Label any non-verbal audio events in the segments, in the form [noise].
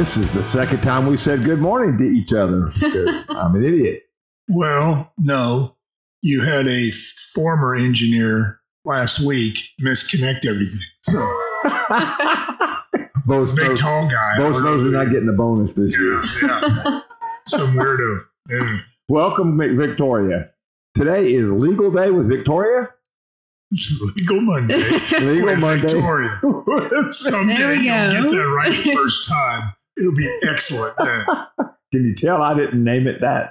This is the second time we said good morning to each other [laughs] I'm an idiot. Well, no, you had a former engineer last week misconnect everything. So [laughs] both big those, tall guy. both those are not getting a bonus this year. Yeah, yeah. Some weirdo. Yeah. Welcome, Vic- Victoria. Today is legal day with Victoria. It's Legal Monday. [laughs] Legal with Monday. Victoria. Someday There we you'll get that right the first time. It'll be excellent. [laughs] Can you tell I didn't name it that?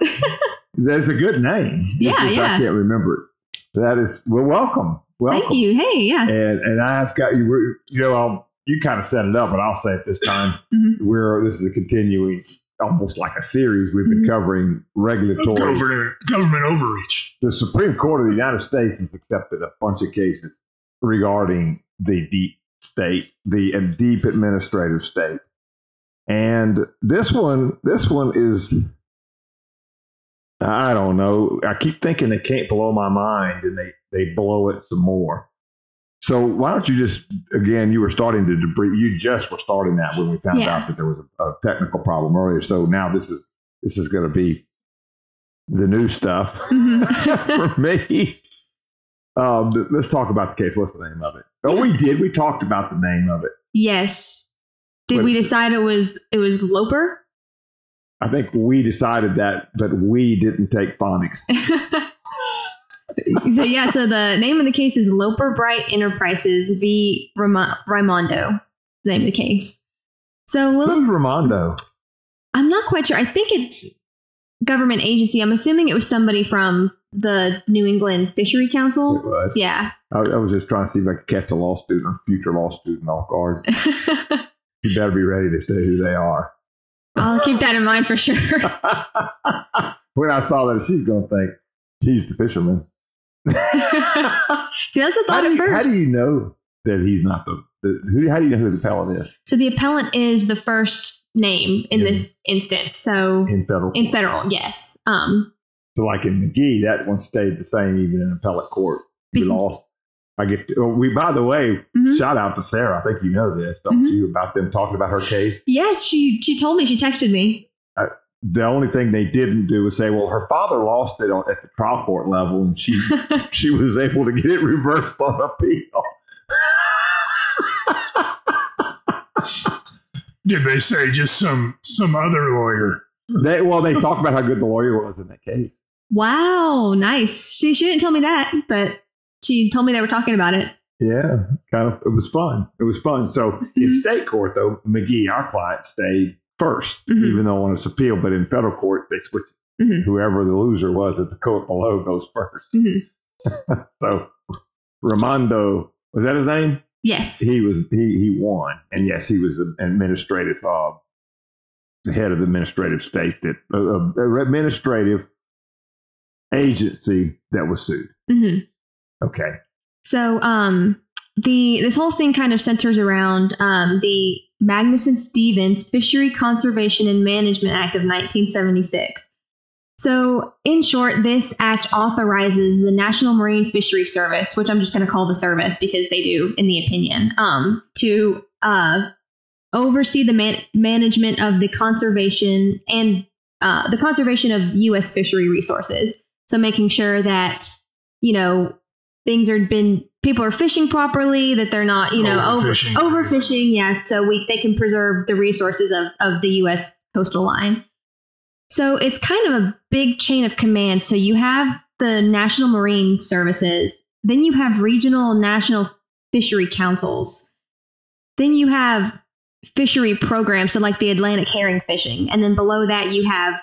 [laughs] That's a good name. It's Yeah, I can't remember it. That is well, welcome, welcome. Thank you. Hey, yeah. And and I've got you. You know, I'll, you kind of set it up, but I'll say it this time. [laughs] Mhm. We're this is a continuing, almost like a series. We've been Mhm. covering regulatory. Government, government overreach. The Supreme Court of the United States has accepted a bunch of cases regarding the deep state, the deep administrative state, and this one, this one is. I don't know. I keep thinking they can't blow my mind, and they they blow it some more. So why don't you just again? You were starting to debris. You just were starting that when we found Yeah. out that there was a, a technical problem earlier. So now this is this is going to be the new stuff Mhm. [laughs] for me. Um, let's talk about the case. What's the name of it? Oh, we did. We talked about the name of it. yes. Did we decide it was it was Loper? I think we decided that, but we didn't take phonics. [laughs] so yeah, so the name of the case is Loper Bright Enterprises v. Raimondo. The name of the case. So little, Who's Raimondo? I'm not quite sure. I think it's government agency. I'm assuming it was somebody from the New England Fishery Council. It was. Yeah. I, I was just trying to see if I could catch a law student or future law student off guard. [laughs] You better be ready to say who they are. I'll keep that in mind for sure. [laughs] when I saw that, she's going to think he's the fisherman. [laughs] See, that's the thought at first. how do you know that he's not the, the who? How do you know who the appellant is So the appellant is the first name in Yeah. this instance. So in federal? in federal, yes. Um, So, like in McGee, that one stayed the same even in appellate court. We Because- lost. I get. To, oh, we by the way, Mhm. shout out to Sarah. I think you know this, don't Mhm. you? About them talking about her case. yes, she she told me she texted me. The only thing they didn't do was say, "Well, her father lost it on, at the trial court level, and she [laughs] she was able to get it reversed on appeal." Did they say just some some other lawyer? They well, they talked about how good the lawyer was in that case. wow, nice. She she didn't tell me that, but she told me they were talking about it. Yeah, kind of. It was fun. It was fun. So in Mhm. state court, though, McGee, our client, stayed 1st Mhm. even though on its appeal. But in federal court, they switched. Mhm. Whoever the loser was at the court below goes 1st Mhm. [laughs] so Raimondo was that his name? Yes. He was. He he won, and yes, he was an administrative. Uh, the head of the administrative state that uh, uh, administrative agency that was sued. Mhm. Okay. So um, the this whole thing kind of centers around um, the Magnuson Stevens Fishery Conservation and Management Act of 1976. So, in short, this act authorizes the National Marine Fishery Service, which I'm just going to call the service because they do, in the opinion, um, to uh, oversee the man- management of the conservation and uh, the conservation of U.S. fishery resources. So, making sure that you know things are been people are fishing properly, that they're not you know over, Overfishing. overfishing. Yeah, so we they can preserve the resources of of the U.S. coastal line. So it's kind of a big chain of command. So you have the National Marine Services, then you have regional national fishery councils, then you have fishery programs, so like the Atlantic herring fishing, and then below that you have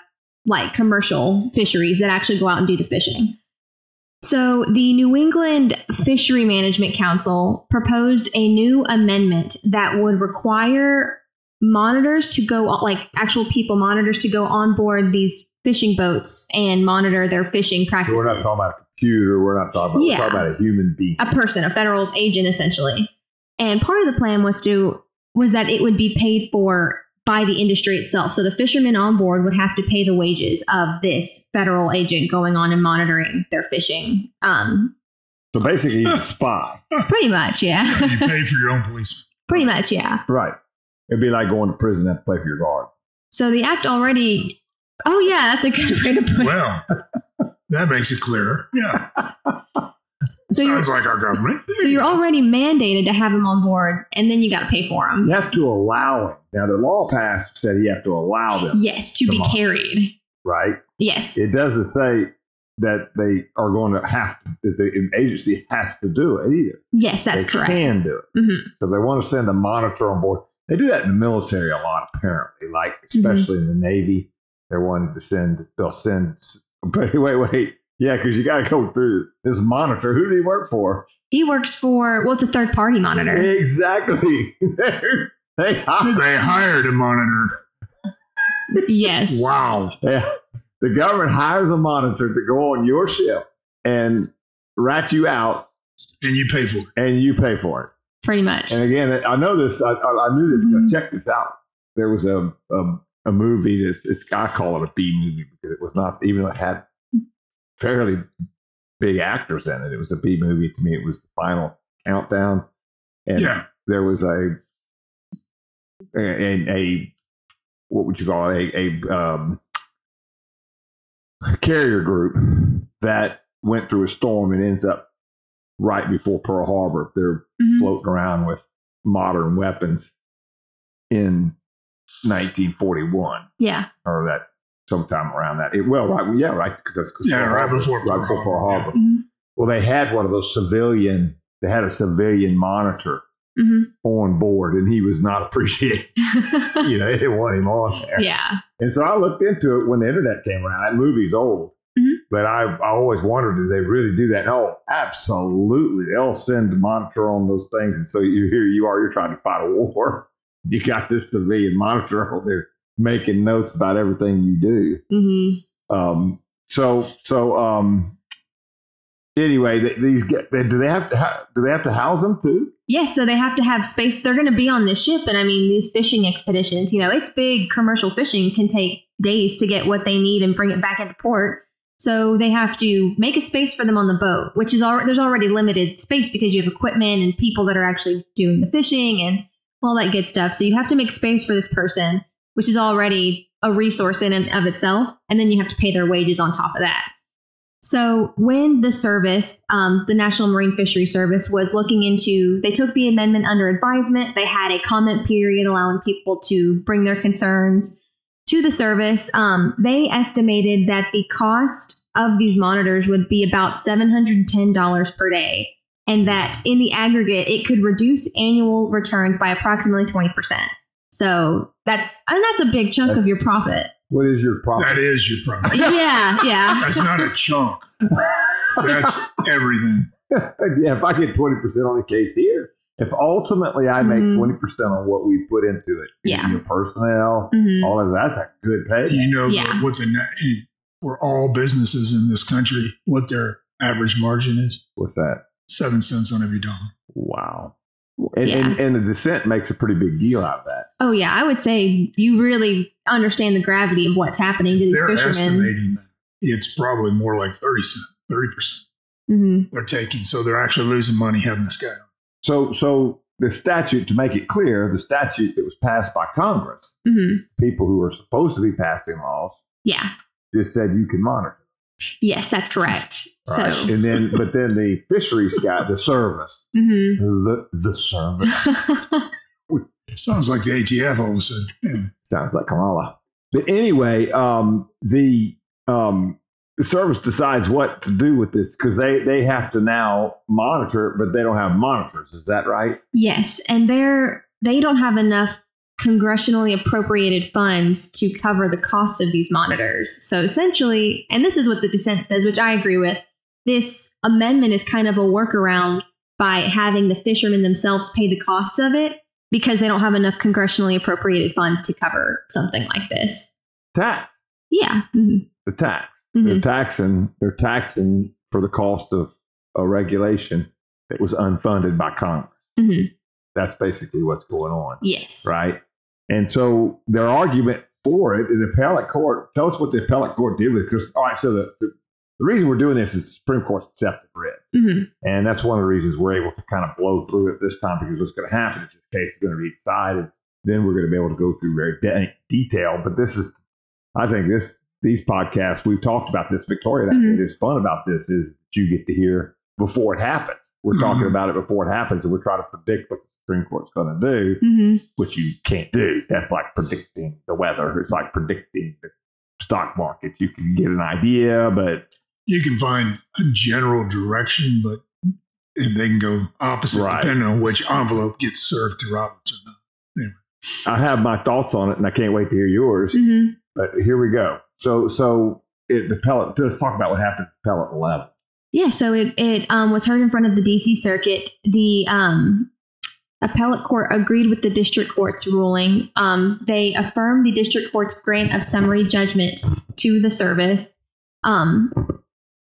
like commercial fisheries that actually go out and do the fishing. So the New England Fishery Management Council proposed a new amendment that would require monitors to go like actual people monitors to go on board these fishing boats and monitor their fishing practices. We're not talking about a computer. We're not talking about, Yeah. we're talking about a human being. a person, a federal agent essentially. And part of the plan was to was that it would be paid for by the industry itself. So the fishermen on board would have to pay the wages of this federal agent going on and monitoring their fishing. Um, So basically, he's a spy. [laughs] pretty much, yeah. you pay for your own policeman. pretty much, yeah. Right. It'd be like going to prison and have to pay for your guard. So the act already. Oh yeah, that's a good way to put. it. Well, that makes it clearer. Yeah, [laughs] So you're sounds like our government. so you're already mandated to have them on board, and then you got to pay for them. You have to allow him. Now, the law passed said you have to allow them, Yes, to be on. carried. right? Yes. It doesn't say that they are going to have to, that the agency has to do it either. yes, that's they correct. can do it. Mhm. So they want to send a monitor on board. They do that in the military a lot, apparently, like especially in the Navy. They're wanting to send, they'll send, but [laughs] wait, wait. Yeah, because you got to go through this monitor. Who do he work for? He works for well, it's a third party monitor. Exactly. They're- [laughs] they So hire, they hired a monitor. Yes. Wow. they- the government hires a monitor to go on your ship and rat you out, And you pay for it. and you pay for it. Pretty much. And again, I know this. I, I I knew this. Mhm. Check this out. There was a a, a movie. This it's I call it a B movie because it was not even though it had fairly big actors in it. It was a B movie to me. It was the final countdown, and Yeah. there was a and a, what would you call it? A, a um, carrier group that went through a storm and ends up right before Pearl Harbor. They're Mhm. floating around with modern weapons in 1941 Yeah. or that sometime around that. It, well, right, yeah, right, because that's 'cause Yeah, Pearl right Harbor- before right Pearl before Pearl Harbor, yeah. Harbor. Mhm. Well, they had one of those civilian. They had a civilian monitor Mhm. on board, and he was not [laughs] appreciated. [laughs] you know, they didn't want him on there. yeah. And so I looked into it when the internet came around. That movie's old. Mhm. But I, I always wondered, do they really do that? No, absolutely. They'll send a monitor on those things. And so you here you are, you're trying to fight a war. [laughs] You got this civilian monitor on there making notes about everything you do. hmm Um, so so um, anyway, th- these get do they have to ha- do they have to house them too? Yes, so they have to have space. They're going to be on this ship, and I mean, these fishing expeditions. You know, it's big. Commercial fishing can take days to get what they need and bring it back into port. So they have to make a space for them on the boat, which is already there's already limited space because you have equipment and people that are actually doing the fishing and all that good stuff. So you have to make space for this person, which is already a resource in and of itself, and then you have to pay their wages on top of that. So when the service, um, the National Marine Fishery Service, was looking into, they took the amendment under advisement. They had a comment period allowing people to bring their concerns to the service. Um, they estimated that the cost of these monitors would be about seven hundred and ten dollars per day, and that in the aggregate, it could reduce annual returns by approximately twenty percent. So that's and that's a big chunk of your profit. What is your profit? That is your profit. [laughs] Yeah, yeah. That's not a chunk. That's everything. [laughs] yeah, if I get twenty percent on the case here, if ultimately I make Mhm. twenty percent on what we put into it, Yeah. your personnel, hmm all of that's a good pay. You know Yeah. what the for all businesses in this country, what their average margin is? With that, Seven cents on every dollar. wow. And, Yeah. and and the dissent makes a pretty big deal out of that. Oh yeah, I would say you really understand the gravity of what's happening to these They're fishermen. estimating that it's probably more like 30 cent, 30% hmm they're taking. So they're actually losing money having this guy. on. So so the statute, to make it clear, the statute that was passed by Congress, hmm people who are supposed to be passing laws, Yeah. just said you can monitor. Yes, that's correct. Right. So. and then but then the fisheries guy, the service, hmm the the service. [laughs] Sounds like the ATF all of a sudden. Yeah. Sounds like Kamala. But anyway, um, the um, the service decides what to do with this because they they have to now monitor it, but they don't have monitors. Is that right? yes, and they're they don't have enough congressionally appropriated funds to cover the cost of these monitors. So essentially, and this is what the dissent says, which I agree with. This amendment is kind of a workaround by having the fishermen themselves pay the costs of it because they don't have enough congressionally appropriated funds to cover something like this. Tax. Yeah. Mhm. The tax. Mhm. They're taxing. They're taxing for the cost of a regulation that was unfunded by Congress. Mhm. That's basically what's going on, Yes. right? And so their argument for it in the appellate court. Tell us what the appellate court did with it. Because all right, so the, the the reason we're doing this is the Supreme Court's accepted writ. hmm And that's one of the reasons we're able to kind of blow through it this time because what's going to happen is this case is going to be decided. Then we're going to be able to go through very de- detail. But this is, I think this these podcasts we've talked about this. Victoria, that Mhm. is fun about this is that you get to hear before it happens. We're talking Mhm. about it before it happens, and we're trying to predict what the Supreme Court's going to do, hmm which you can't do. That's like predicting the weather. It's like predicting the stock market. You can get an idea, but You can find a general direction, but and they can go opposite Right. depending on which envelope gets served to Roberts or not. Anyway. I have my thoughts on it, and I can't wait to hear yours. hmm But here we go. So, so it, the appellate. Let's talk about what happened at the appellate level. Yeah, so it, it um, was heard in front of the DC Circuit. The um, appellate court agreed with the district court's ruling. Um, they affirmed the district court's grant of summary judgment to the service um,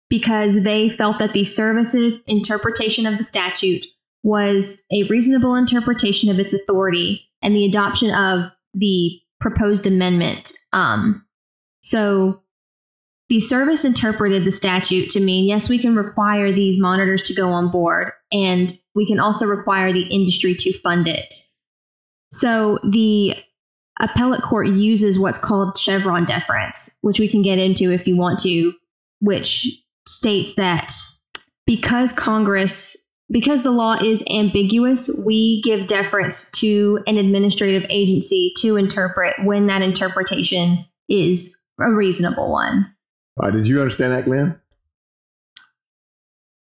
because they felt that the service's interpretation of the statute was a reasonable interpretation of its authority and the adoption of the proposed amendment. Um, so the service interpreted the statute to mean yes, we can require these monitors to go on board, and we can also require the industry to fund it. So the appellate court uses what's called Chevron deference, which we can get into if you want to, which states that because Congress, because the law is ambiguous, we give deference to an administrative agency to interpret when that interpretation is a reasonable one. All right, did you understand that, Glenn?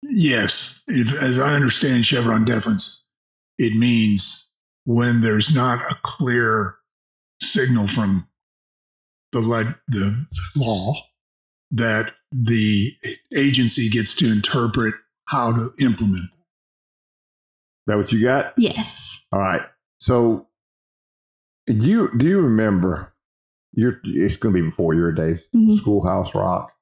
Yes, if, as I understand Chevron deference, it means when there's not a clear signal from the, le- the law that the agency gets to interpret how to implement. it. Is that what you got? Yes. All right. So, you do you remember? You're, it's going to be before your days. Mhm. Schoolhouse Rock.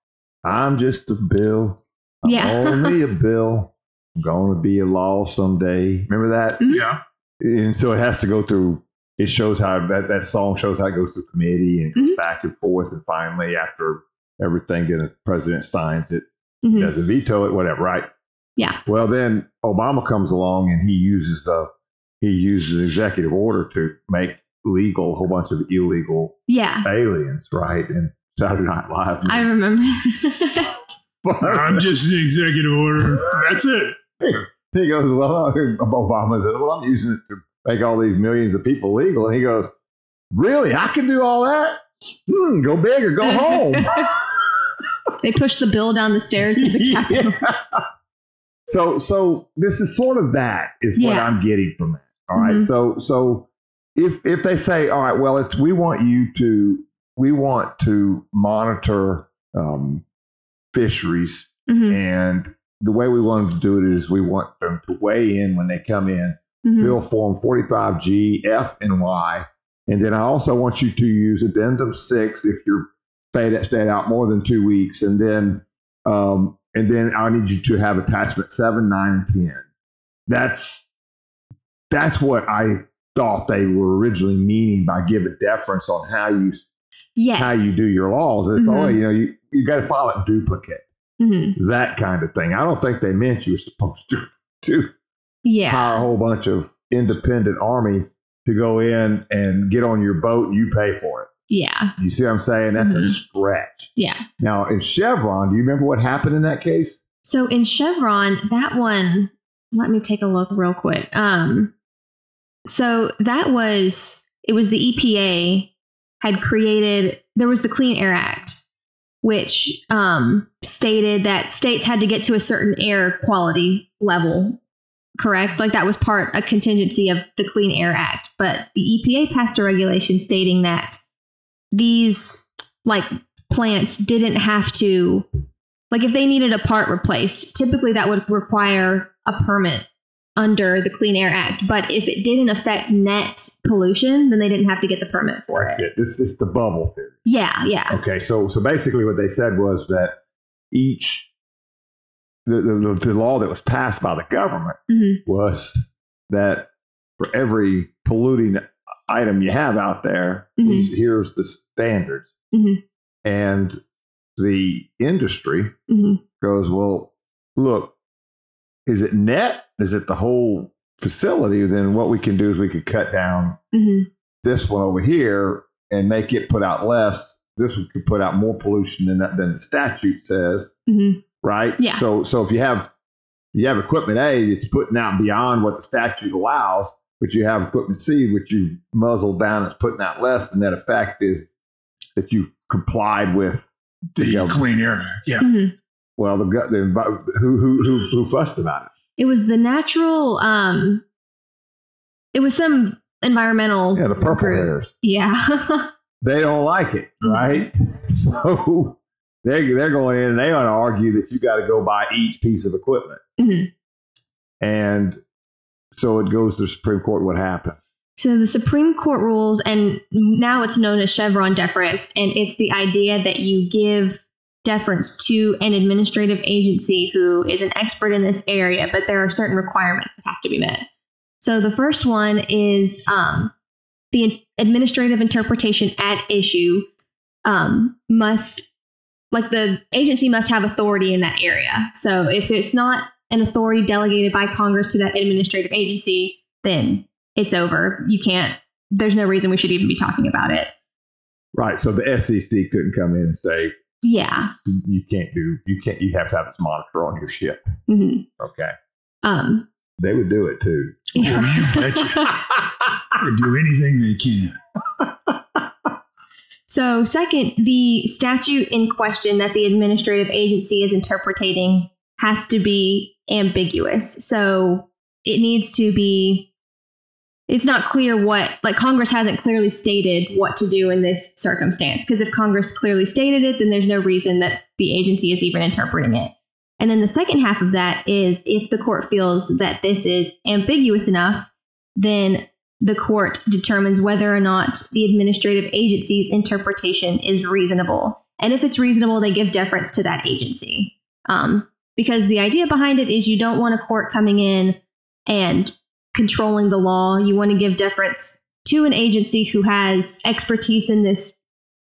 I'm just a bill. I'm Yeah. only a [laughs] bill. I'm going to be a law someday. Remember that? Mhm. Yeah, and so it has to go through it shows how that, that song shows how it goes through committee and goes Mhm. back and forth and finally after everything then the president signs it Mhm. doesn't veto it whatever right Yeah. well then obama comes along and he uses the he uses an executive order to make legal a whole bunch of illegal Yeah. aliens right and saturday night live I remember. [laughs] I'm just an executive order. That's it. he goes well obama says well i'm using it to make all these millions of people legal and he goes really i can do all that hmm, go big or go home [laughs] they push the bill down the stairs to the [laughs] Capitol. Yeah. So so this is sort of that is what I'm getting from that. All right. Mhm. So so if if they say, all right, well, it's we want you to we want to monitor um, fisheries, Mhm. and the way we want them to do it is we want them to weigh in when they come in, Mhm. fill form 45G, F, and Y, and then I also want you to use addendum six if you're stayed stayed out more than two weeks, and then um, and then I need you to have attachment seven, nine, and ten. That's that's what I thought they were originally meaning by giving deference on how you Yes. how you do your laws. It's Mhm. oh, you know, you, you got to file it duplicate, Mhm. that kind of thing. I don't think they meant you were supposed to [laughs] to Yeah. hire a whole bunch of independent army to go in and get on your boat and you pay for it. Yeah. You see what I'm saying? That's a Mhm. stretch. Yeah. Now in Chevron, do you remember what happened in that case? So in Chevron, that one, let me take a look real quick. Um, so that was it was the EPA had created there was the Clean Air Act, which um, stated that states had to get to a certain air quality level. Correct, like that was part a contingency of the Clean Air Act. But the EPA passed a regulation stating that these like plants didn't have to like if they needed a part replaced, typically that would require a permit under the Clean Air Act. But if it didn't affect net pollution, then they didn't have to get the permit for That's it. it. This is the bubble theory. Yeah, yeah. Okay, so so basically what they said was that each the, the, the law that was passed by the government hmm was that for every polluting item you have out there, Mhm. these- here's the standards. Mhm. And the industry hmm goes, well, look, is it net? Is it the whole facility? Then what we can do is we could cut down hmm this one over here and make it put out less. This one could put out more pollution than that, than the statute says, hmm right? Yeah. So so if you have you have equipment A that's putting out beyond what the statute allows, but you have equipment C which you muzzled down is putting out less, the net effect is that you complied with The Yeah. Clean Air Act. Yeah. hmm well the, gu- the who who who who fussed about it. It was the natural. Um, it was some environmental. Yeah, the purple group. hairs. Yeah. [laughs] They don't like it, Mhm. right? So they they're going in and they want to argue that you got to go buy each piece of equipment. Mhm. And so it goes to the Supreme Court. What happens? So the Supreme Court rules, and now it's known as Chevron deference, and it's the idea that you give deference to an administrative agency who is an expert in this area, but there are certain requirements that have to be met. So the first one is um, the administrative interpretation at issue um, must, like the agency must have authority in that area. So if it's not an authority delegated by Congress to that administrative agency, then it's over. You can't. There's no reason we should even be talking about it. Right. So the SEC couldn't come in and say Yeah. you can't do you can't you have to have this monitor on your ship. hmm Okay. Um. They would do it too. You [laughs] betcha. They do anything they can. so, second, the statute in question that the administrative agency is interpreting has to be ambiguous. So, it needs to be. It's not clear what, like, Congress hasn't clearly stated what to do in this circumstance. Because if Congress clearly stated it, then there's no reason that the agency is even interpreting it. And then the second half of that is if the court feels that this is ambiguous enough, then the court determines whether or not the administrative agency's interpretation is reasonable. And if it's reasonable, they give deference to that agency. Um, because the idea behind it is you don't want a court coming in and controlling the law. You want to give deference to an agency who has expertise in this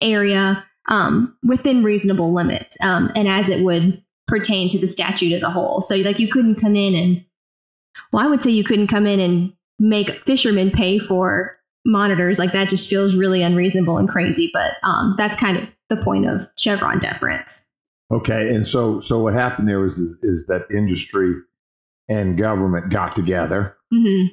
area um, within reasonable limits um, and as it would pertain to the statute as a whole. So, like, you couldn't come in and, well, I would say you couldn't come in and make fishermen pay for monitors. Like, that just feels really unreasonable and crazy. But um, that's kind of the point of Chevron deference. Okay. And so so what happened there was is, is that industry and government got together hmm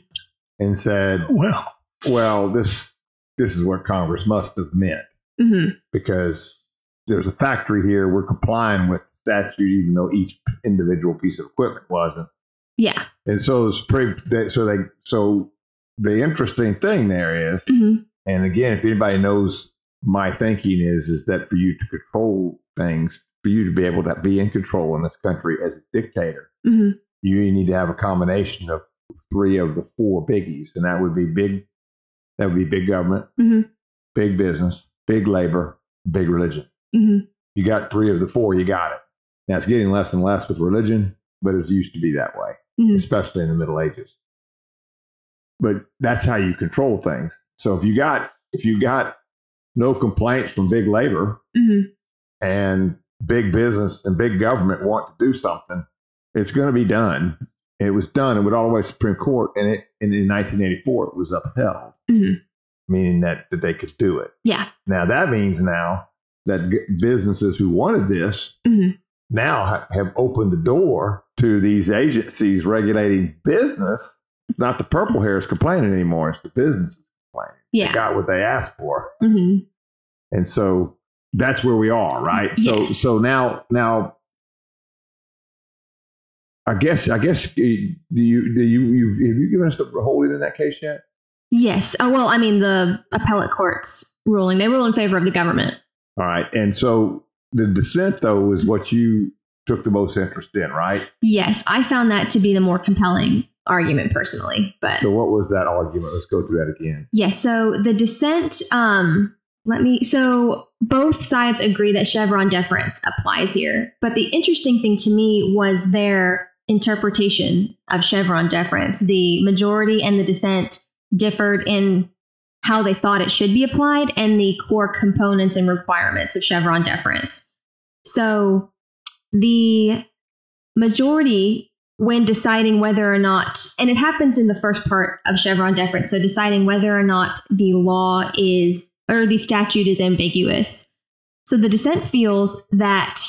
and said, Well, well, this this is what Congress must have meant. hmm because there's a factory here. We're complying with statute, even though each individual piece of equipment wasn't. Yeah. And so it's pretty. they- So they. So the interesting thing there is, hmm and again, if anybody knows my thinking is, is that for you to control things, for you to be able to be in control in this country as a dictator, hmm you need to have a combination of three of the four biggies, and that would be big. That would be big government, Mhm. big business, big labor, big religion. hmm You got three of the four, you got it. Now it's getting less and less with religion, but it used to be that way, Mhm. especially in the Middle Ages. But that's how you control things. So if you got if you got no complaints from big labor hmm and big business and big government want to do something, it's going to be done. It was done. It went all the way to Supreme Court, and it and in 1984 it was upheld, Mhm. meaning that that they could do it. Yeah. Now that means now that g- businesses who wanted this Mhm. now ha- have opened the door to these agencies regulating business. It's not the purple hairs complaining anymore; it's the businesses complaining. They Yeah. got what they asked for, hmm and so that's where we are, right? So, Yes. so now, now, I guess, I guess, do you, do you, you've, have you given us the holding in that case yet? Yes. Oh, well, I mean, the appellate court's ruling, they rule in favor of the government. All right. And so the dissent, though, is what you took the most interest in, right? Yes, I found that to be the more compelling argument personally. But So what was that argument? Let's go through that again. Yes. so the dissent, um, let me, so both sides agree that Chevron deference applies here. But the interesting thing to me was their interpretation of Chevron deference. The majority and the dissent differed in how they thought it should be applied and the core components and requirements of Chevron deference. So the majority when deciding whether or not, and it happens in the first part of Chevron deference, so deciding whether or not the law is or the statute is ambiguous. So the dissent feels that,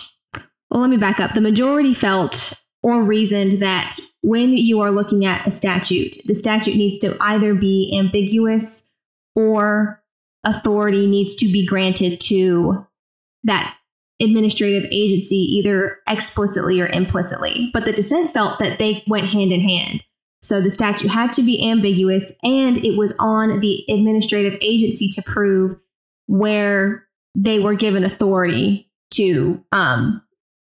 well, let me back up. The majority felt or reasoned that when you are looking at a statute, the statute needs to either be ambiguous or authority needs to be granted to that administrative agency either explicitly or implicitly. But the dissent felt that they went hand in hand. So the statute had to be ambiguous and it was on the administrative agency to prove where they were given authority to um,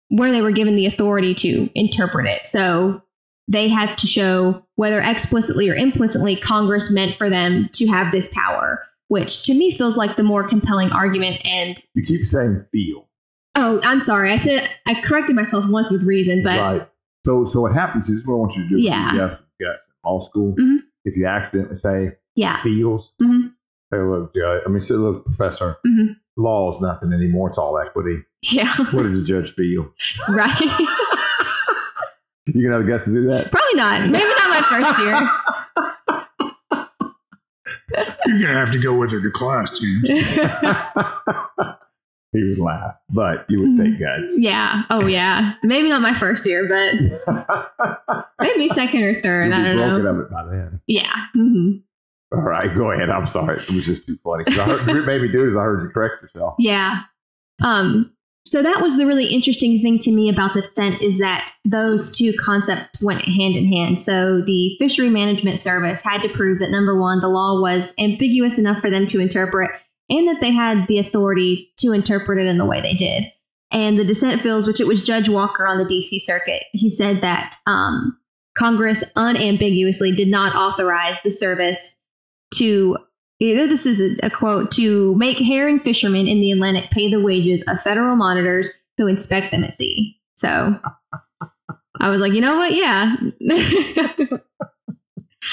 where they were given the authority to interpret it. So they had to show whether explicitly or implicitly Congress meant for them to have this power, which to me feels like the more compelling argument. And You keep saying feel, oh, I'm sorry, I said I corrected myself once with reason, but right? So so what happens is what I want you to do. Yeah. Yes, yes. Law school. Mhm. If you accidentally say yeah, feels, Mhm. hey, look, judge. I mean, say, look, professor. Mhm. Law is nothing anymore. It's all equity. yeah, [laughs] What does the judge feel? right. [laughs] You gonna have the guts to do that? Probably not. Maybe not my first year. [laughs] You're going to have to go with her to class, James. He would laugh, but you would take guts. yeah. Oh, yeah. Maybe not my first year, but [laughs] maybe second or third. I don't broken know. of it by then. Yeah. hmm All right, go ahead. I'm sorry. It was just too funny. I heard, what made me do it is I heard you correct yourself. Yeah. Um, so that was the really interesting thing to me about the scent is that those two concepts went hand in hand. So the fishery management service had to prove that number one, the law was ambiguous enough for them to interpret, and that they had the authority to interpret it in the way they did. And the dissent feels, which it was Judge Walker on the DC circuit, he said that um, Congress unambiguously did not authorize the service to either this is a, a quote to make herring fishermen in the Atlantic pay the wages of federal monitors who inspect them at sea. So I was like, you know what? Yeah. [laughs]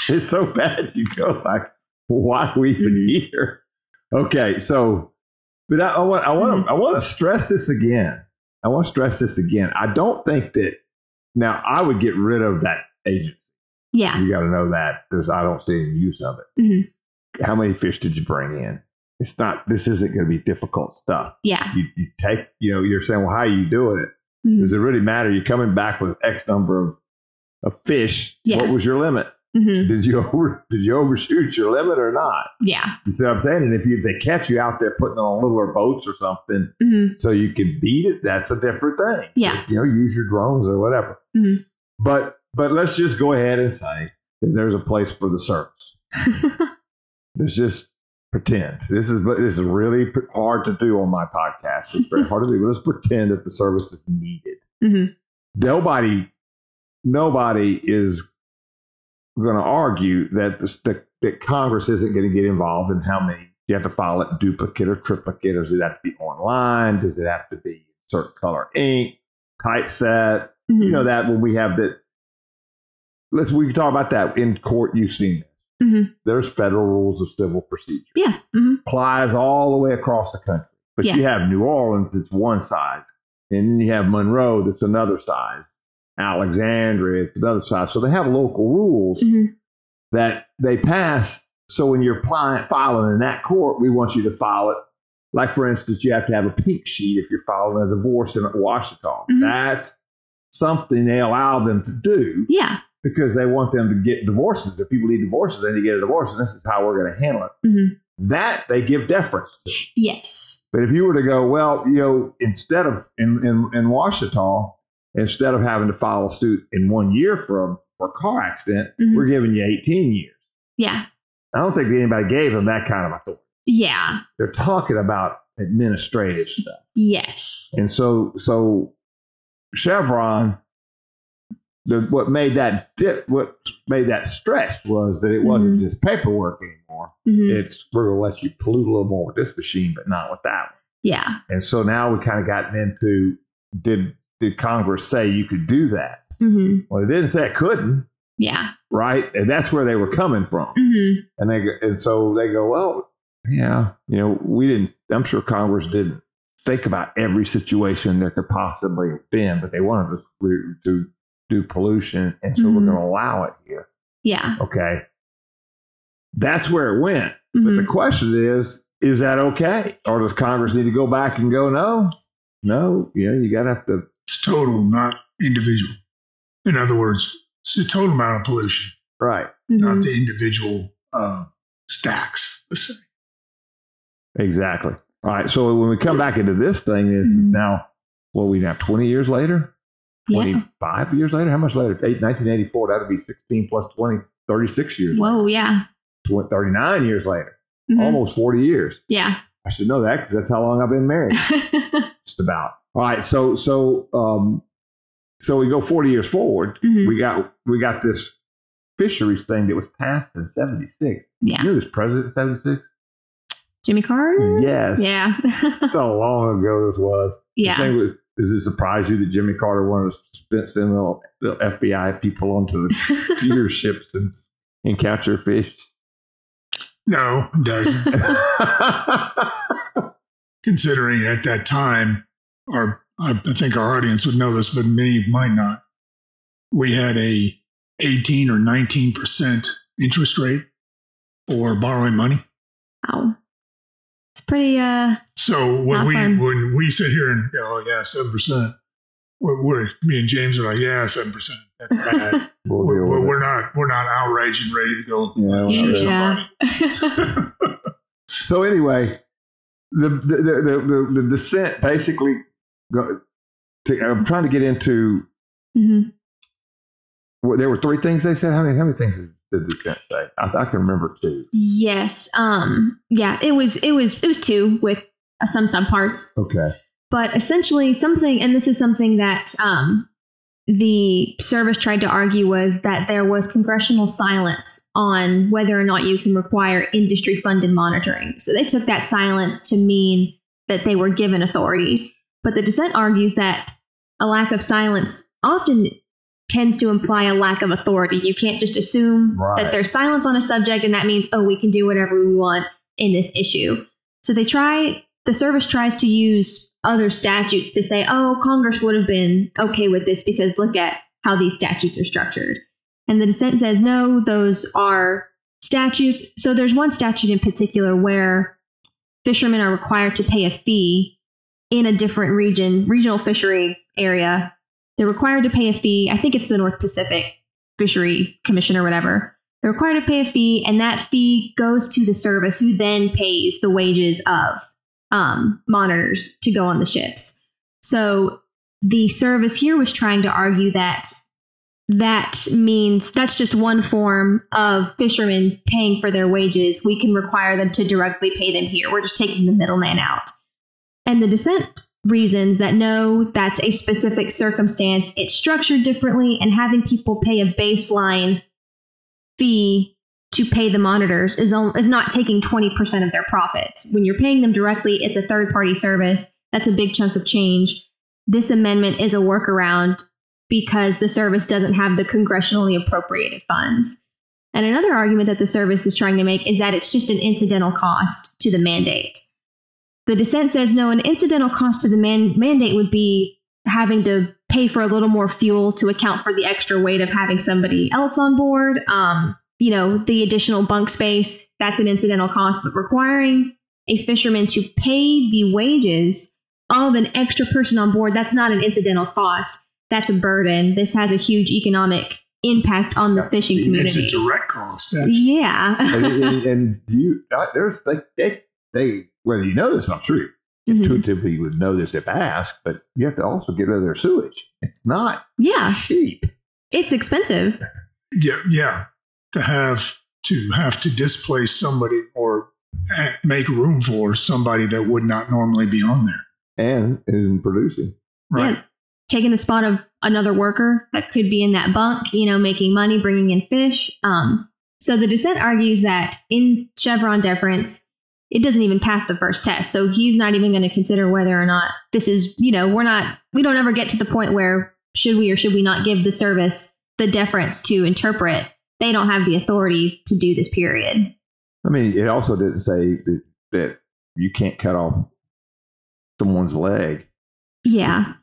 It's so bad you go like, why are we even here? Okay, so, but I, want I want to I want to stress this again. I want to stress this again. I don't think that now I would get rid of that agency. yeah. You got to know that there's I don't see any use of it. Mhm. How many fish did you bring in? It's not. This isn't going to be difficult stuff. Yeah. You, you take. You know, you're saying, well, how are you doing it? Mhm. Does it really matter? You're coming back with X number of, of fish. Yeah. What was your limit? Mhm. Did you over [laughs] did you overshoot your limit or not? Yeah. You see what I'm saying? And if you, if they catch you out there putting on littler boats or something, Mhm. so you can beat it, that's a different thing. Yeah. You know, use your drones or whatever. Mhm. But but let's just go ahead and say that there's a place for the service. [laughs] Let's just pretend. This is this is really hard to do on my podcast. It's very hard to do. Let's pretend that the service is needed. Mhm. Nobody nobody is going to argue that, the, that that Congress isn't going to get involved in how many you have to file it duplicate or triplicate, or does it have to be online? Does it have to be certain color ink, typeset? Mhm. You know that when we have that. Let's we can talk about that in court. You've seen this. Mhm. There's federal rules of civil procedure Yeah. hmm applies all the way across the country. But Yeah. you have New Orleans that's one size, and then you have Monroe that's another size. Alexandria, it's the other side. So they have local rules hmm that they pass. So when you're filing in that court, we want you to file it. Like for instance, you have to have a pink sheet if you're filing a divorce in Washington. Mhm. That's something they allow them to do Yeah. because they want them to get divorces. If people need divorces, they need to get a divorce, and this is how we're going to handle it. Mhm. That they give deference to. Yes. But if you were to go, well, you know, instead of in in, in Ouachita, instead of having to file a suit in one year for a for a car accident, Mhm. we're giving you 18 years. Yeah. I don't think anybody gave them that kind of authority. Yeah. They're talking about administrative stuff, Yes. and so so Chevron, the what made that dip, what made that stretch was that it wasn't just paperwork anymore. Mhm. It's we're gonna let you pollute a little more with this machine, but not with that one. Yeah. And so now we kind of gotten into did did Congress say you could do that? hmm Well, it didn't say it couldn't, Yeah. right? And that's where they were coming from. hmm And they and so they go, well, yeah, you know, we didn't. I'm sure Congress didn't think about every situation there could possibly have been, but they wanted to re- to do pollution, and so we're Mhm. going to allow it here. Yeah. Okay, that's where it went. But the question is, is that okay, or does Congress need to go back and go, no, no, you know, you got to have to. It's total, not individual. In other words, it's the total amount of pollution, Right. Not the individual uh, stacks. Let's say. Exactly. All right. So when we come back into this thing, is, is Mhm. now, what we now 20 years later, Yeah. 25 years later, how much later? Eight, 1984, that'd be 16 plus 20, 36 years. Whoa. Yeah. later. Tw- 39 years later, Mhm. almost 40 years. Yeah. I should know that because that's how long I've been married, [laughs] just about. All right. So, so, um, so we go 40 years forward. Mhm. We got, we got this fisheries thing that was passed in 76. Yeah. You know, who's president in 76? Jimmy Carter. Yes. Yeah. [laughs] That's how long ago this was. The yeah. thing was, does it surprise you that Jimmy Carter wanted to spend send little, little FBI people onto the [laughs] computer ships and, and capture fish? No, it doesn't. [laughs] Considering at that time, our I think our audience would know this, but many might not. We had a 18 or 19 percent interest rate for borrowing money. wow. It's pretty. Uh. So when we fun. when we sit here and go, oh yeah, seven percent, we're, we're me and James are like, yeah, seven percent. That's [laughs] bad. We'll we're, we're, we're not we're not outraged and ready to go. Yeah, shoot do it. Yeah. somebody. So anyway, the the, the, the, the dissent basically. Go, to, I'm trying to get into. Mhm. Well, there were three things they said. How many? How many things did the dissent say? I, I can remember two. Yes. Um. Yeah. It was. It was. It was two with uh, some subparts. Okay. But essentially something and this is something that um, the service tried to argue was that there was congressional silence on whether or not you can require industry funded monitoring. So they took that silence to mean that they were given authority. But the dissent argues that a lack of silence often tends to imply a lack of authority. You can't just assume Right. that there's silence on a subject and that means oh we can do whatever we want in this issue. So they try the service tries to use other statutes to say, oh, Congress would have been okay with this because look at how these statutes are structured. And the dissent says, no, those are statutes. So there's one statute in particular where fishermen are required to pay a fee in a different region, regional fishery area. They're required to pay a fee. I think it's the North Pacific Fishery Commission or whatever. They're required to pay a fee, and that fee goes to the service, who then pays the wages of um, monitors to go on the ships. So the service here was trying to argue that that means that's just one form of fishermen paying for their wages. We can require them to directly pay them here. We're just taking the middleman out. And the dissent reasons that no, that's a specific circumstance. It's structured differently, and having people pay a baseline fee to pay the monitors is, is not taking 20% of their profits. When you're paying them directly, it's a third party service. That's a big chunk of change. This amendment is a workaround because the service doesn't have the congressionally appropriated funds. And another argument that the service is trying to make is that it's just an incidental cost to the mandate. The dissent says no, an incidental cost to the man- mandate would be having to pay for a little more fuel to account for the extra weight of having somebody else on board. Um, you know, the additional bunk space, that's an incidental cost, but requiring a fisherman to pay the wages of an extra person on board, that's not an incidental cost. That's a burden. This has a huge economic impact on the fishing community. It's a direct cost. That's, yeah. and, and, and [laughs] you, uh, there's they, they, they, whether you know this, I'm sure you Mhm. intuitively you would know this if asked, but you have to also get rid of their sewage. It's not Yeah. cheap. It's expensive. yeah, yeah. To have to have to displace somebody or make room for somebody that would not normally be on there. And in producing. Right. Yeah. taking the spot of another worker that could be in that bunk, you know, making money, bringing in fish. Um, so the dissent argues that in Chevron deference, it doesn't even pass the first test. So he's not even going to consider whether or not this is, you know, we're not, we don't ever get to the point where should we or should we not give the service the deference to interpret. They don't have the authority to do this, period. I mean, it also didn't say that, that you can't cut off someone's leg. Yeah.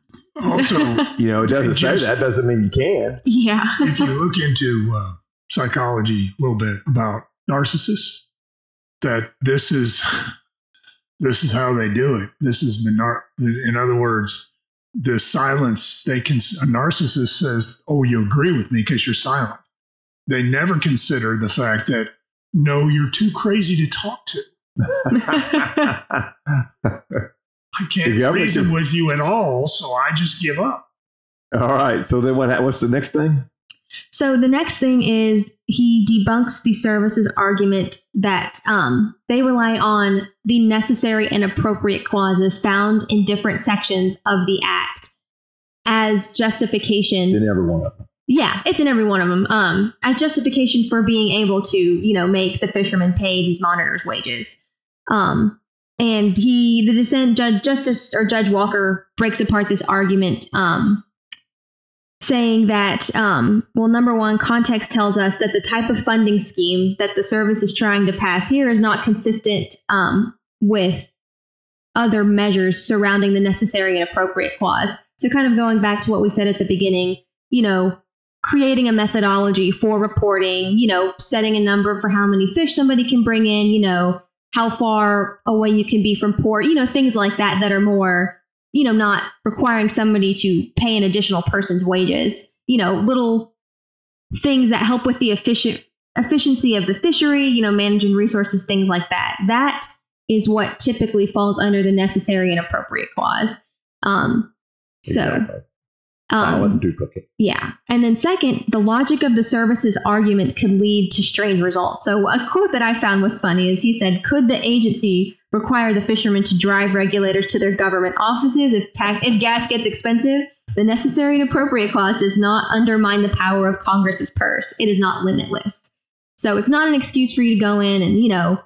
Also, [laughs] You know, it doesn't Just- say that. Doesn't mean you can. Yeah. if you look into uh, psychology a little bit about narcissists, that this is this is how they do it. This is the nar. In other words, the silence. They can. A narcissist says, "Oh, you agree with me because you're silent." They never consider the fact that no, you're too crazy to talk to. [laughs] I can't The reason can- with you at all, so I just give up. All right. So then what? What's the next thing? So the next thing is he debunks the services argument that um, they rely on the necessary and appropriate clauses found in different sections of the act as justification. In every one of them. Yeah, it's in every one of them. Um, as justification for being able to, you know, make the fishermen pay these monitors' wages. Um, and he, the dissent judge, Justice or Judge Walker breaks apart this argument, um, saying that, um, well, number one, context tells us that the type of funding scheme that the service is trying to pass here is not consistent um, with other measures surrounding the necessary and appropriate clause. So, kind of going back to what we said at the beginning, you know, creating a methodology for reporting, you know, setting a number for how many fish somebody can bring in, you know, how far away you can be from port, you know, things like that that are more, you know, not requiring somebody to pay an additional person's wages, you know, little things that help with the efficient efficiency of the fishery, you know, managing resources, things like that. That is what typically falls under the necessary and appropriate clause. Um, so, Exactly. Um, Silent duplicate. yeah. And then, second, the logic of the services argument could lead to strange results. So, a quote that I found was funny is he said, Could the agency require the fishermen to drive regulators to their government offices if, ta- if gas gets expensive? The necessary and appropriate clause does not undermine the power of Congress's purse. It is not limitless. So, it's not an excuse for you to go in and, you know,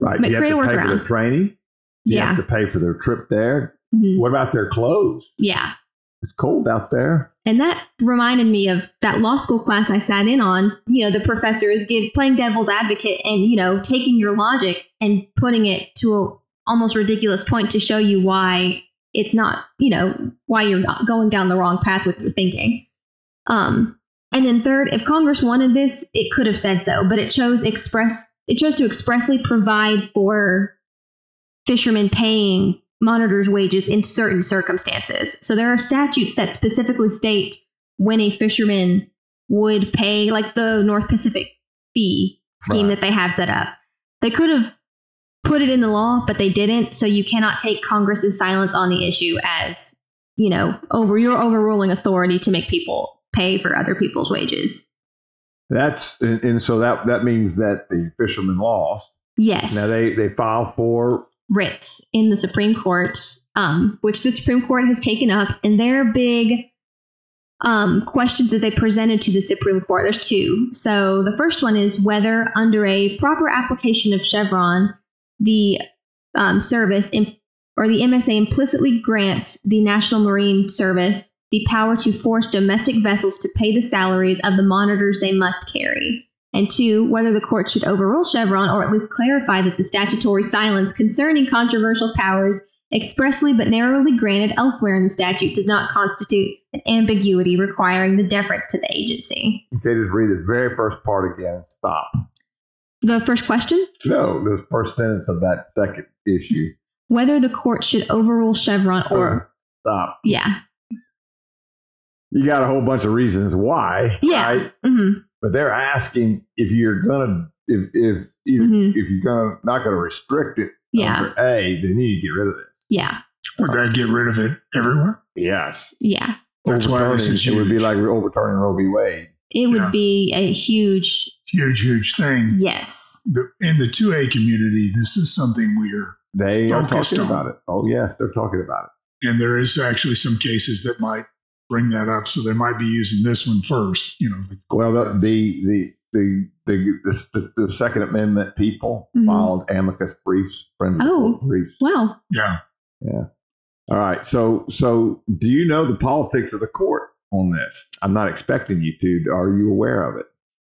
Right. But you have create to a pay for workaround. their training. You Yeah. have to pay for their trip there. mhm, What about their clothes? yeah. It's cold out there. And that reminded me of that law school class I sat in on. You know, the professor is give, playing devil's advocate and, you know, taking your logic and putting it to a almost ridiculous point to show you why it's not, you know, why you're not going down the wrong path with your thinking. Um, and then third, if Congress wanted this, it could have said so, but it chose express it chose to expressly provide for fishermen paying monitors' wages in certain circumstances. So there are statutes that specifically state when a fisherman would pay, like the North Pacific fee scheme Right. that they have set up. They could have put it in the law, but they didn't. So you cannot take Congress's silence on the issue as, you know, over your overruling authority to make people pay for other people's wages. That's and, and so that that means that the fishermen lost. Yes. Now they they file for writs in the Supreme Court, um, which the Supreme Court has taken up, and their big um, questions that they presented to the Supreme Court. There's two. So the first one is whether, under a proper application of Chevron, the um, service or the MSA implicitly grants the National Marine Service the power to force domestic vessels to pay the salaries of the monitors they must carry. And two, whether the court should overrule Chevron or at least clarify that the statutory silence concerning controversial powers expressly but narrowly granted elsewhere in the statute does not constitute an ambiguity requiring the deference to the agency. okay, just read the very first part again stop. The first question No, the first sentence of that second issue. whether the court should overrule Chevron or, stop. yeah. You got a whole bunch of reasons why. Yeah. Right? hmm But they're asking if you're gonna if if if, Mhm. if you're gonna not gonna restrict it Yeah. A, then you need to get rid of this. Yeah. Would that get rid of it everywhere? Yes. Yeah. That's why this Overturning- is it would be like overturning Roe v. Wade. It would Yeah. be a huge Huge, huge thing. yes. The, in the 2A community, this is something we're, They are Focused talking on. about it. Oh yes, they're talking about it. and there is actually some cases that might bring that up. So they might be using this one first. You know. Like, Well, the the the the, the, the, the Second Amendment people Mhm. filed amicus briefs, friends of the Oh. court briefs. Wow. yeah. Yeah. All right. So so do you know the politics of the court on this? I'm not expecting you to. Are you aware of it?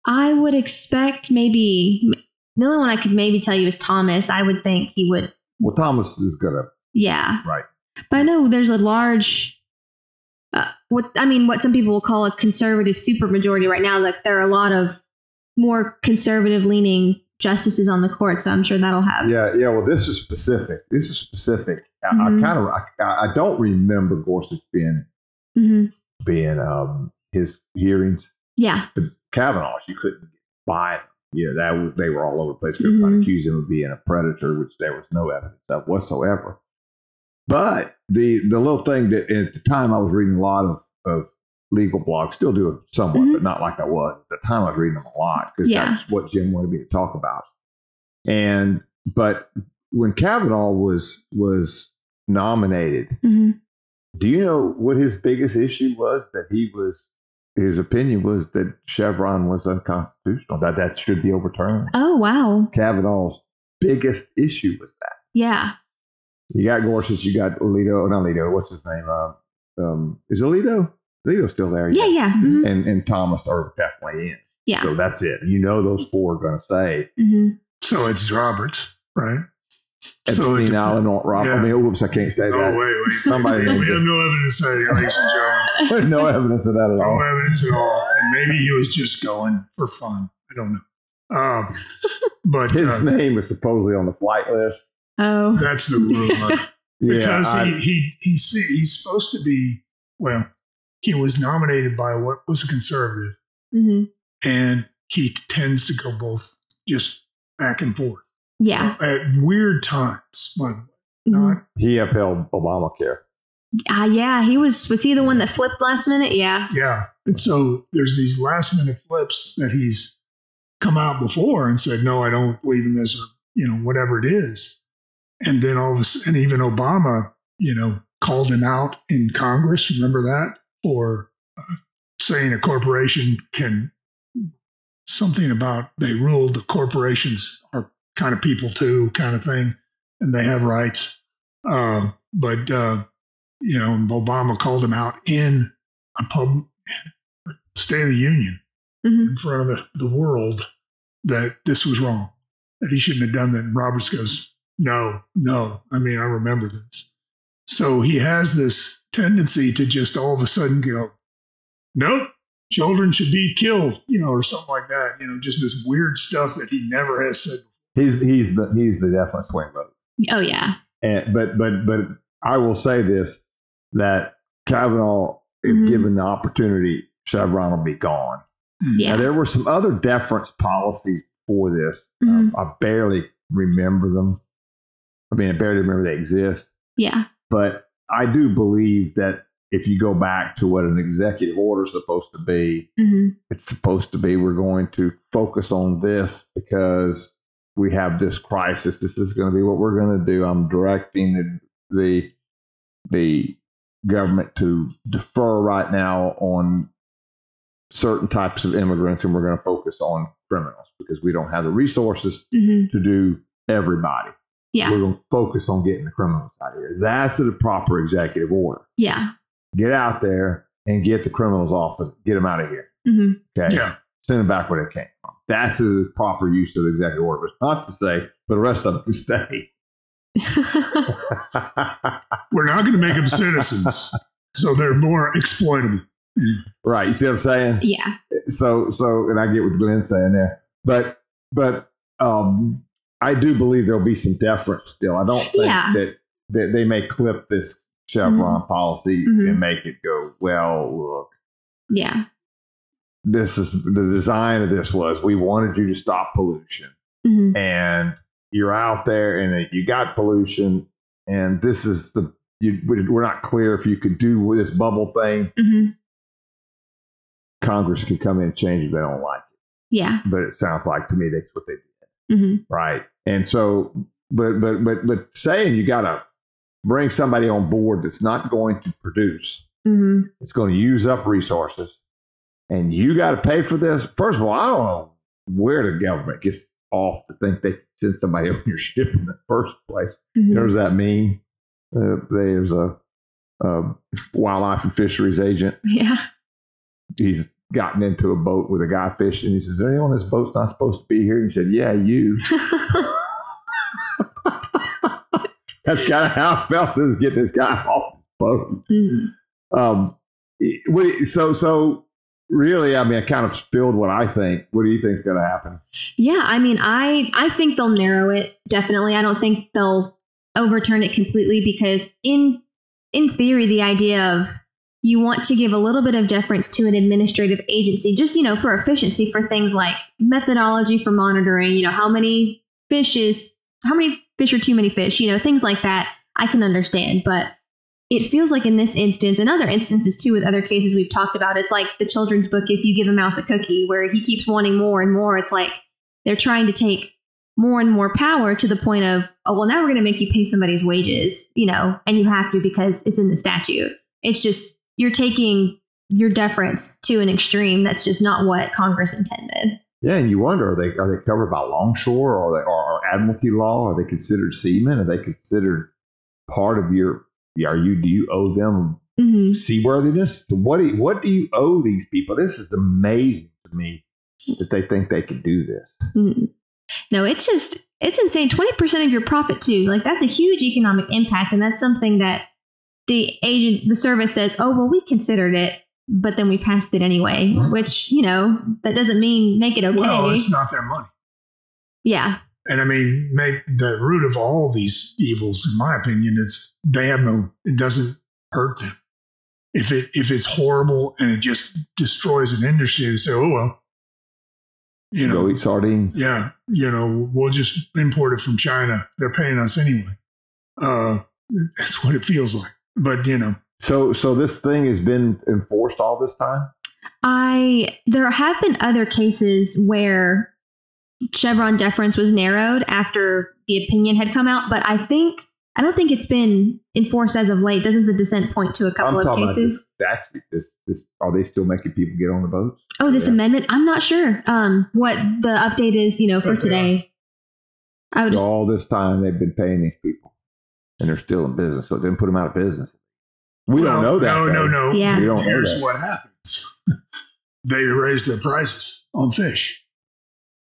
I would expect maybe the only one I could maybe tell you is Thomas. I would think he would. Well, Thomas is gonna Yeah. right. But I know there's a large, what I mean, what some people will call a conservative supermajority right now. Like there are a lot of more conservative leaning justices on the court, so I'm sure that'll have. Yeah, yeah. Well, this is specific. This is specific. I, Mhm. I kind of I, I don't remember Gorsuch being hmm being um his hearings. Yeah. But Kavanaugh, you couldn't buy. Yeah, that was they were all over the place. They were trying to Mhm. accuse him of being a predator, which there was no evidence of whatsoever. But the the little thing that at the time I was reading a lot of, of legal blogs, still do it somewhat, Mhm. but not like I was at the time. I was reading them a lot because Yeah. that's what Jim wanted me to talk about. And but when Kavanaugh was was nominated, hmm do you know what his biggest issue was? That he was, his opinion was that Chevron was unconstitutional, that that should be overturned. Oh wow. Kavanaugh's biggest issue was that. Yeah. You got Gorsuch, you got Alito, not Alito, what's his name? Um, um, is Alito? Alito's still there. Yeah. Yeah. mhm. And, and Thomas are definitely in. Yeah. So that's it. You know those four are going to say. hmm So it's Roberts, right? And So it Epstein, dep- Allen, or Rob. yeah. I mean, oops, I can't say Oh, that. wait, wait. Somebody [laughs] we named have no evidence of that, ladies and gentlemen. [laughs] There's no evidence of that at No all. evidence at all. And maybe he was just going for fun. I don't know. Um, but His uh, name is supposedly on the flight list. Oh. that's the rumor. [laughs] because I- he, he, he he's supposed to be, well, he was nominated by what was a conservative, hmm and he tends to go both just back and forth Yeah. at weird times, by the way. Mhm. Not, he upheld Obamacare. Ah, yeah. He was. Was he the one that flipped last minute? Yeah. yeah. And so there's these last minute flips that he's come out before and said, no, I don't believe in this, or, you know, whatever it is. And then all of a sudden, and even Obama, you know, called him out in Congress. Remember that? For uh, saying a corporation can, something about they rule the corporations are kind of people too, kind of thing, and they have rights. Uh, but, uh, you know, Obama called him out in a pub, State of the Union hmm in front of the, the world that this was wrong, that he shouldn't have done that. And Roberts goes, no, no. I mean, I remember this. So he has this tendency to just all of a sudden go, nope, children should be killed, you know, or something like that. You know, just this weird stuff that he never has said. He's he's the he's the definite swing vote. Oh yeah. And but but but I will say this that Kavanaugh, if Mhm. given the opportunity, Chevron will be gone. Yeah. Now there were some other deference policies for this. Um, I barely remember them. I mean, I barely remember they exist. Yeah. But I do believe that if you go back to what an executive order is supposed to be, hmm it's supposed to be we're going to focus on this because we have this crisis. This is going to be what we're going to do. I'm directing the the the government to defer right now on certain types of immigrants, and we're going to focus on criminals because we don't have the resources hmm to do everybody. Yeah. We're going to focus on getting the criminals out of here. That's the proper executive order. Yeah. Get out there and get the criminals off. Get them out of here. hmm Okay Yeah. send them back where they came from. That's the proper use of the executive order. It's not to say for the rest of them to [laughs] stay. [laughs] We're not going to make them citizens. So they're more exploitable. right. You see what I'm saying? yeah. So, so, and I get what Glenn's saying there, but, but, um, I do believe there'll be some deference still. I don't think Yeah. that, that they may clip this Chevron policy Mhm. and make it go, well, look, Yeah. this is the design of this was we wanted you to stop pollution. hmm and you're out there and you got pollution and this is the you, we're not clear if you could do this bubble thing hmm congress can come in and change if they don't like it Yeah. but it sounds like to me that's what they did hmm right and so but but but but saying you got to bring somebody on board that's not going to produce hmm It's going to use up resources, and you got to pay for this. First of all, I don't know where the government gets off to think they can send somebody [laughs] on your ship in the first place. hmm What does that mean? Uh, there's a, a wildlife and fisheries agent. Yeah. He's gotten into a boat with a guy fishing. He says, "Is there anyone on this boat's not supposed to be here?" And he said, "Yeah, you." [laughs] That's kind of how I felt. Is getting this guy off his boat. Mhm. Um, what so so really, I mean, I kind of spilled what I think. What do you think is going to happen? Yeah, I mean, I I think they'll narrow it definitely. I don't think they'll overturn it completely because in in theory, the idea of you want to give a little bit of deference to an administrative agency, just you know, for efficiency, for things like methodology for monitoring. You know, how many fishes, how many fish are too many fish. You know, things like that. I can understand, but it feels like in this instance and other instances too with other cases we've talked about it's like the children's book if you give a mouse a cookie where he keeps wanting more and more it's like they're trying to take more and more power to the point of oh well now we're going to make you pay somebody's wages you know and you have to because it's in the statute it's just you're taking your deference to an extreme that's just not what congress intended Yeah, and you wonder are they are they covered by longshore or are they or admiralty law? Are they considered seamen? Are they considered part of your? Are you do you owe them hmm seaworthiness? What do you, what do you owe these people? This is amazing to me that they think they can do this. Mhm. No, it's just it's insane. Twenty percent of your profit too. Like that's a huge economic impact, and that's something that the agent, the service says, "Oh, well, we considered it, but then we passed it anyway." Which you know that doesn't mean make it okay. Well, it's not their money. yeah, And I mean, make the root of all these evils, in my opinion, it's they have no. It doesn't hurt them. If it if it's horrible and it just destroys an industry, they say, "Oh well," you know. Go eat sardines. Yeah, you know, we'll just import it from China. They're paying us anyway. Uh, that's what it feels like. But you know, So so this thing has been enforced all this time. I there have been other cases where Chevron deference was narrowed after the opinion had come out, but I think I don't think it's been enforced as of late. Doesn't the dissent point to a couple I'm of cases? about this. This this are they still making people get on the boats? Oh, this Yeah. amendment? I'm not sure um, what the update is, you know, for today. I would So just, all this time they've been paying these people, and they're still in business. So it didn't put them out of business. We well, don't know that. No, though. no, no. Yeah. We don't Here's what happens: [laughs] they raised their prices on fish.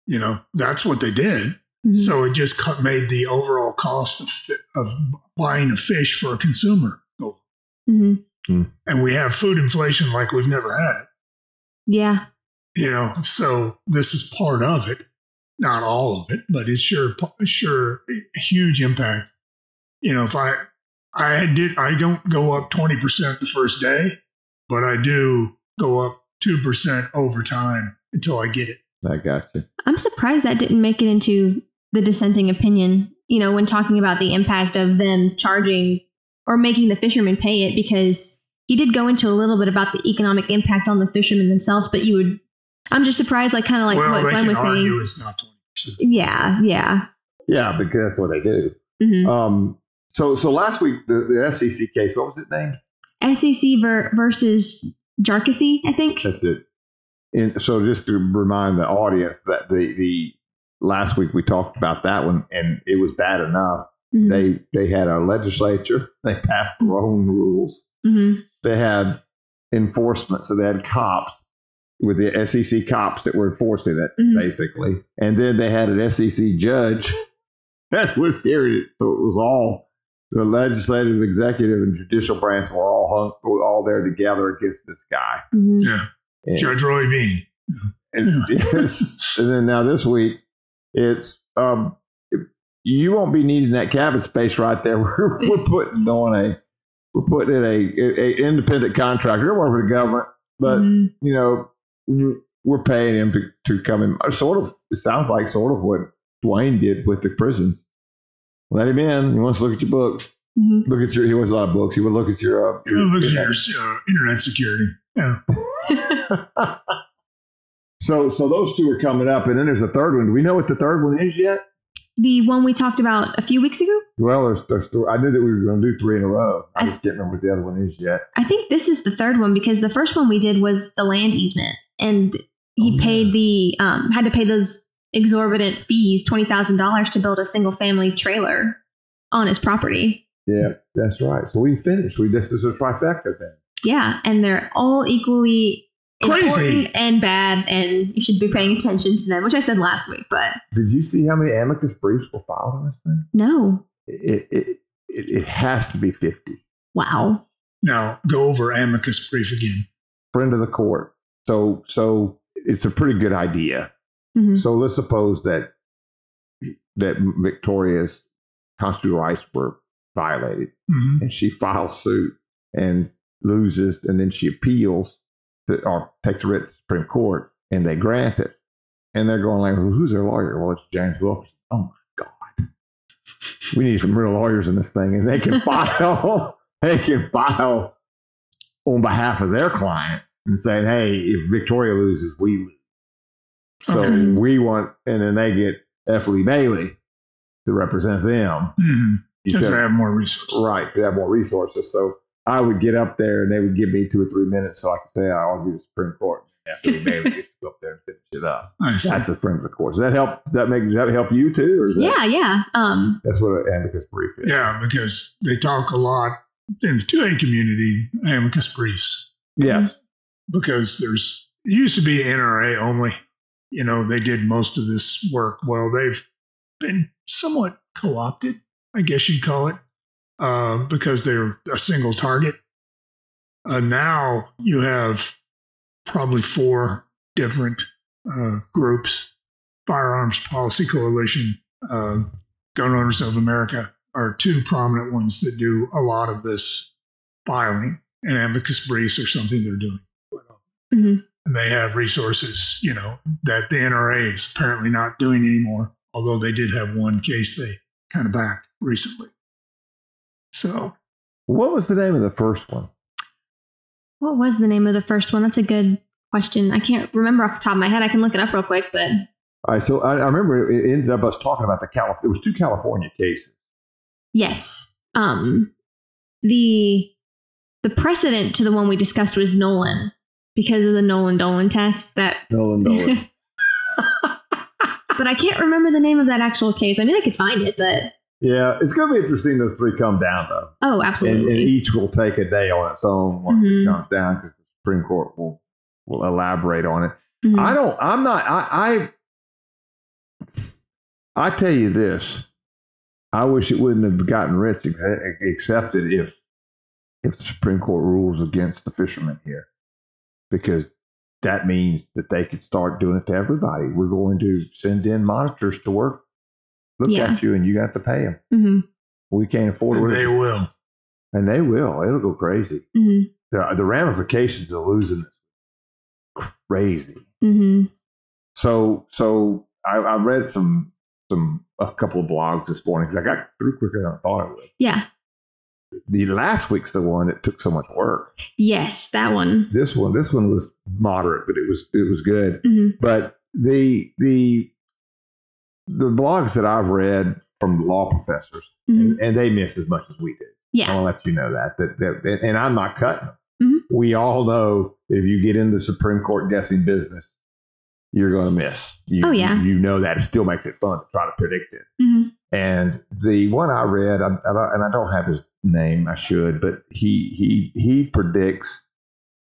You know, that's what they did. Mhm. So it just cut, made the overall cost of, of buying a fish for a consumer go. up. Mhm. And we have food inflation like we've never had yeah, You know, so this is part of it, not all of it, but it's sure, sure, a huge impact. You know, if I, I did, I don't go up twenty percent the first day, but I do go up two percent over time until I get it. I got you. I'm surprised that didn't make it into the dissenting opinion. You know, when talking about the impact of them charging or making the fishermen pay it, because he did go into a little bit about the economic impact on the fishermen themselves. But you would, I'm just surprised, like kind of like well, what they Glenn can was argue saying. it's not twenty percent. Yeah, yeah. Yeah, because that's what they do. hmm Um. So so last week the, the SEC case. What was it named? SEC ver- versus Jarkesy, I think. That's it. And so just to remind the audience that the the last week we talked about that one and it was bad enough. Mhm. They they had a legislature. [laughs] They passed their own rules. Mhm. They had enforcement, so they had cops with the SEC cops that were enforcing it, Mhm. basically. And then they had an SEC judge [laughs] that was hearing it. So it was all the legislative, executive, and judicial branch were all hung, were all there together against this guy. Mhm. Yeah, And, Judge Roy Bean. and, [laughs] yes, and then now this week, it's um, you won't be needing that cabin space right there. [laughs] We're, we're putting on a we're putting in a, a, a independent contractor. They're working for the government, but Mhm. you know we're- we're paying him to, to come in. Sort of, it sounds like sort of what Dwayne did with the prisons. Let him in. He wants to look at your books. Mhm. Look at your. He wants a lot of books. He would look at your. Uh, You know, look at your uh, internet security. Yeah. [laughs] so so those two are coming up, and then there's a third one. Do we know what the third one is yet? the one we talked about a few weeks ago. Well, there's, there's th- I knew that we were going to do three in a row. I just can't remember what the other one is yet. I think this is the third one because the first one we did was the land easement, and he Oh, yeah. paid the um, had to pay those exorbitant fees, twenty thousand dollars to build a single family trailer on his property. Yeah, that's right. So we finished. We this is a trifecta then. Yeah, and they're all equally Crazy. and bad, and you should be paying attention to them, which I said last week. But Did you see how many amicus briefs were filed on this thing? no, It it it, it has to be fifty. wow, Now go over amicus brief again. Friend of the court. So so it's a pretty good idea. Mhm. So let's suppose that that Victoria's constitutional rights were violated, hmm and she files suit and loses, and then she appeals to, or takes a writ to the Supreme Court, and they grant it, and they're going like, well, "Who's their lawyer?" Well, it's James Wilkerson. Oh my God, we need some real lawyers in this thing, and they can [laughs] file, they can file on behalf of their clients and saying, "Hey, if Victoria loses, we lose." So Okay. we want, and then they get F. Lee Bailey to represent them. hmm Because Because- they have more resources. Right, they have more resources. So I would get up there and they would give me two or three minutes so I could say I argue the Supreme Court. After the Bailey gets to go up there and finish it up. That's the Supreme Court. Does that help? Does that make? Does that help you too? Or is that, yeah, yeah. Um, That's what an amicus brief is. Yeah, because they talk a lot in the 2A community, amicus briefs, Yes. because there's, it used to be NRA only. You know, they did most of this work. Well, they've been somewhat co opted, I guess you'd call it, uh, because they're a single target. Uh, now you have probably four different uh, groups Firearms Policy Coalition, uh, Gun Owners of America are two prominent ones that do a lot of this filing, and amicus briefs or something they're doing. mhm. And they have resources, you know, that the NRA is apparently not doing anymore, although they did have one case they kind of backed recently. So, What was the name of the first one? What was the name of the first one? That's a good question. I can't remember off the top of my head. I can look it up real quick, but All right. So I, I remember it ended up us talking about the California. It was two California cases. yes. Um the the precedent to the one we discussed was Nollan because of the Nollan Dolan test that [laughs] Nollan Dolan. but I can't remember the name of that actual case. I mean I could find it, but yeah, it's going to be interesting. Those three come down though. oh absolutely. and each will take a day on its own once Mhm. it comes down because the Supreme Court will will elaborate on it. Mhm. I don't. I'm not. I, I. I tell you this. I wish it wouldn't have gotten writs ex- accepted if if the Supreme Court rules against the fishermen here, because that means that they could start doing it to everybody. We're going to send in monitors to work, look Yeah. at you, and you got to pay them. Mhm. We can't afford it, they will. and they will. It'll go crazy Mhm. the, the ramifications of losing this crazy. Mhm. So so I, I read some some a couple of blogs this morning because I got through quicker than I thought I would. Yeah. The last week's the one that took so much work. Yes, that one. This one this one was moderate, but it was it was good. Mhm. But the the the blogs that I've read from law professors Mhm. and, and they miss as much as we do. I Yeah. want to let you know that. That, that and I'm not cutting. Mhm. We all know if you get into Supreme Court guessing business, you're going to miss. You, Oh, yeah. You know that. It still makes it fun to try to predict it. And the one I read, I, I, and I don't have his name, I should, but he he he predicts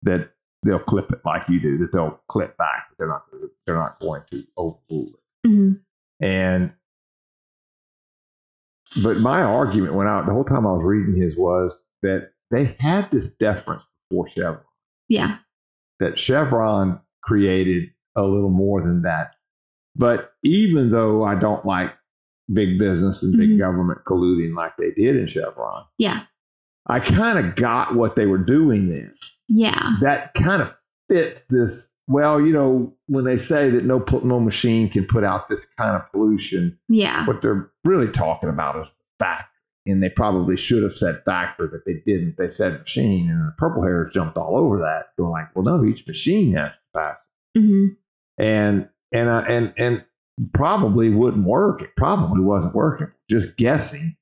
that they'll clip it like you do, that they'll clip back, but they're not they're not going to overrule it. Mhm. And but my argument went out the whole time I was reading his was that they had this deference before Chevron. Yeah. That Chevron created a little more than that. But even though I don't like big business and big Mhm. government colluding like they did in Chevron, Yeah. I kind of got what they were doing then Yeah. that kind of fits this. Well, you know, when they say that no no machine can put out this kind of pollution, Yeah. what they're really talking about is the factory. And they probably should have said factory, but they didn't. They said machine, and the purple hairs jumped all over that, going like, "Well, no, each machine has capacity." Mhm. And and uh, and and probably wouldn't work. It probably wasn't working. Just guessing.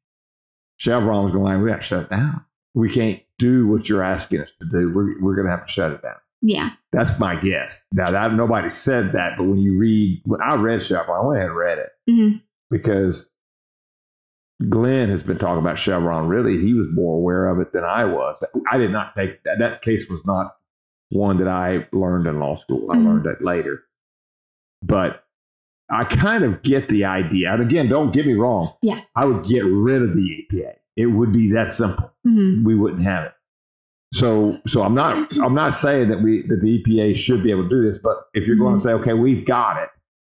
Chevron was going like, we got to shut it down. We can't do what you're asking us to do. We're, we're going to have to shut it down. Yeah. That's my guess. Now, that, nobody said that, but when you read, when I read Chevron, I went ahead and read it hmm because Glenn has been talking about Chevron. Really, he was more aware of it than I was. I did not take that. That case was not one that I learned in law school. I Mhm. learned it later. But I kind of get the idea. And again, don't get me wrong. Yeah. I would get rid of the EPA. It would be that simple. hmm We wouldn't have it. So, so I'm not. [clears throat] I'm not saying that we that the EPA should be able to do this. But if you're going to say, okay, we've got it,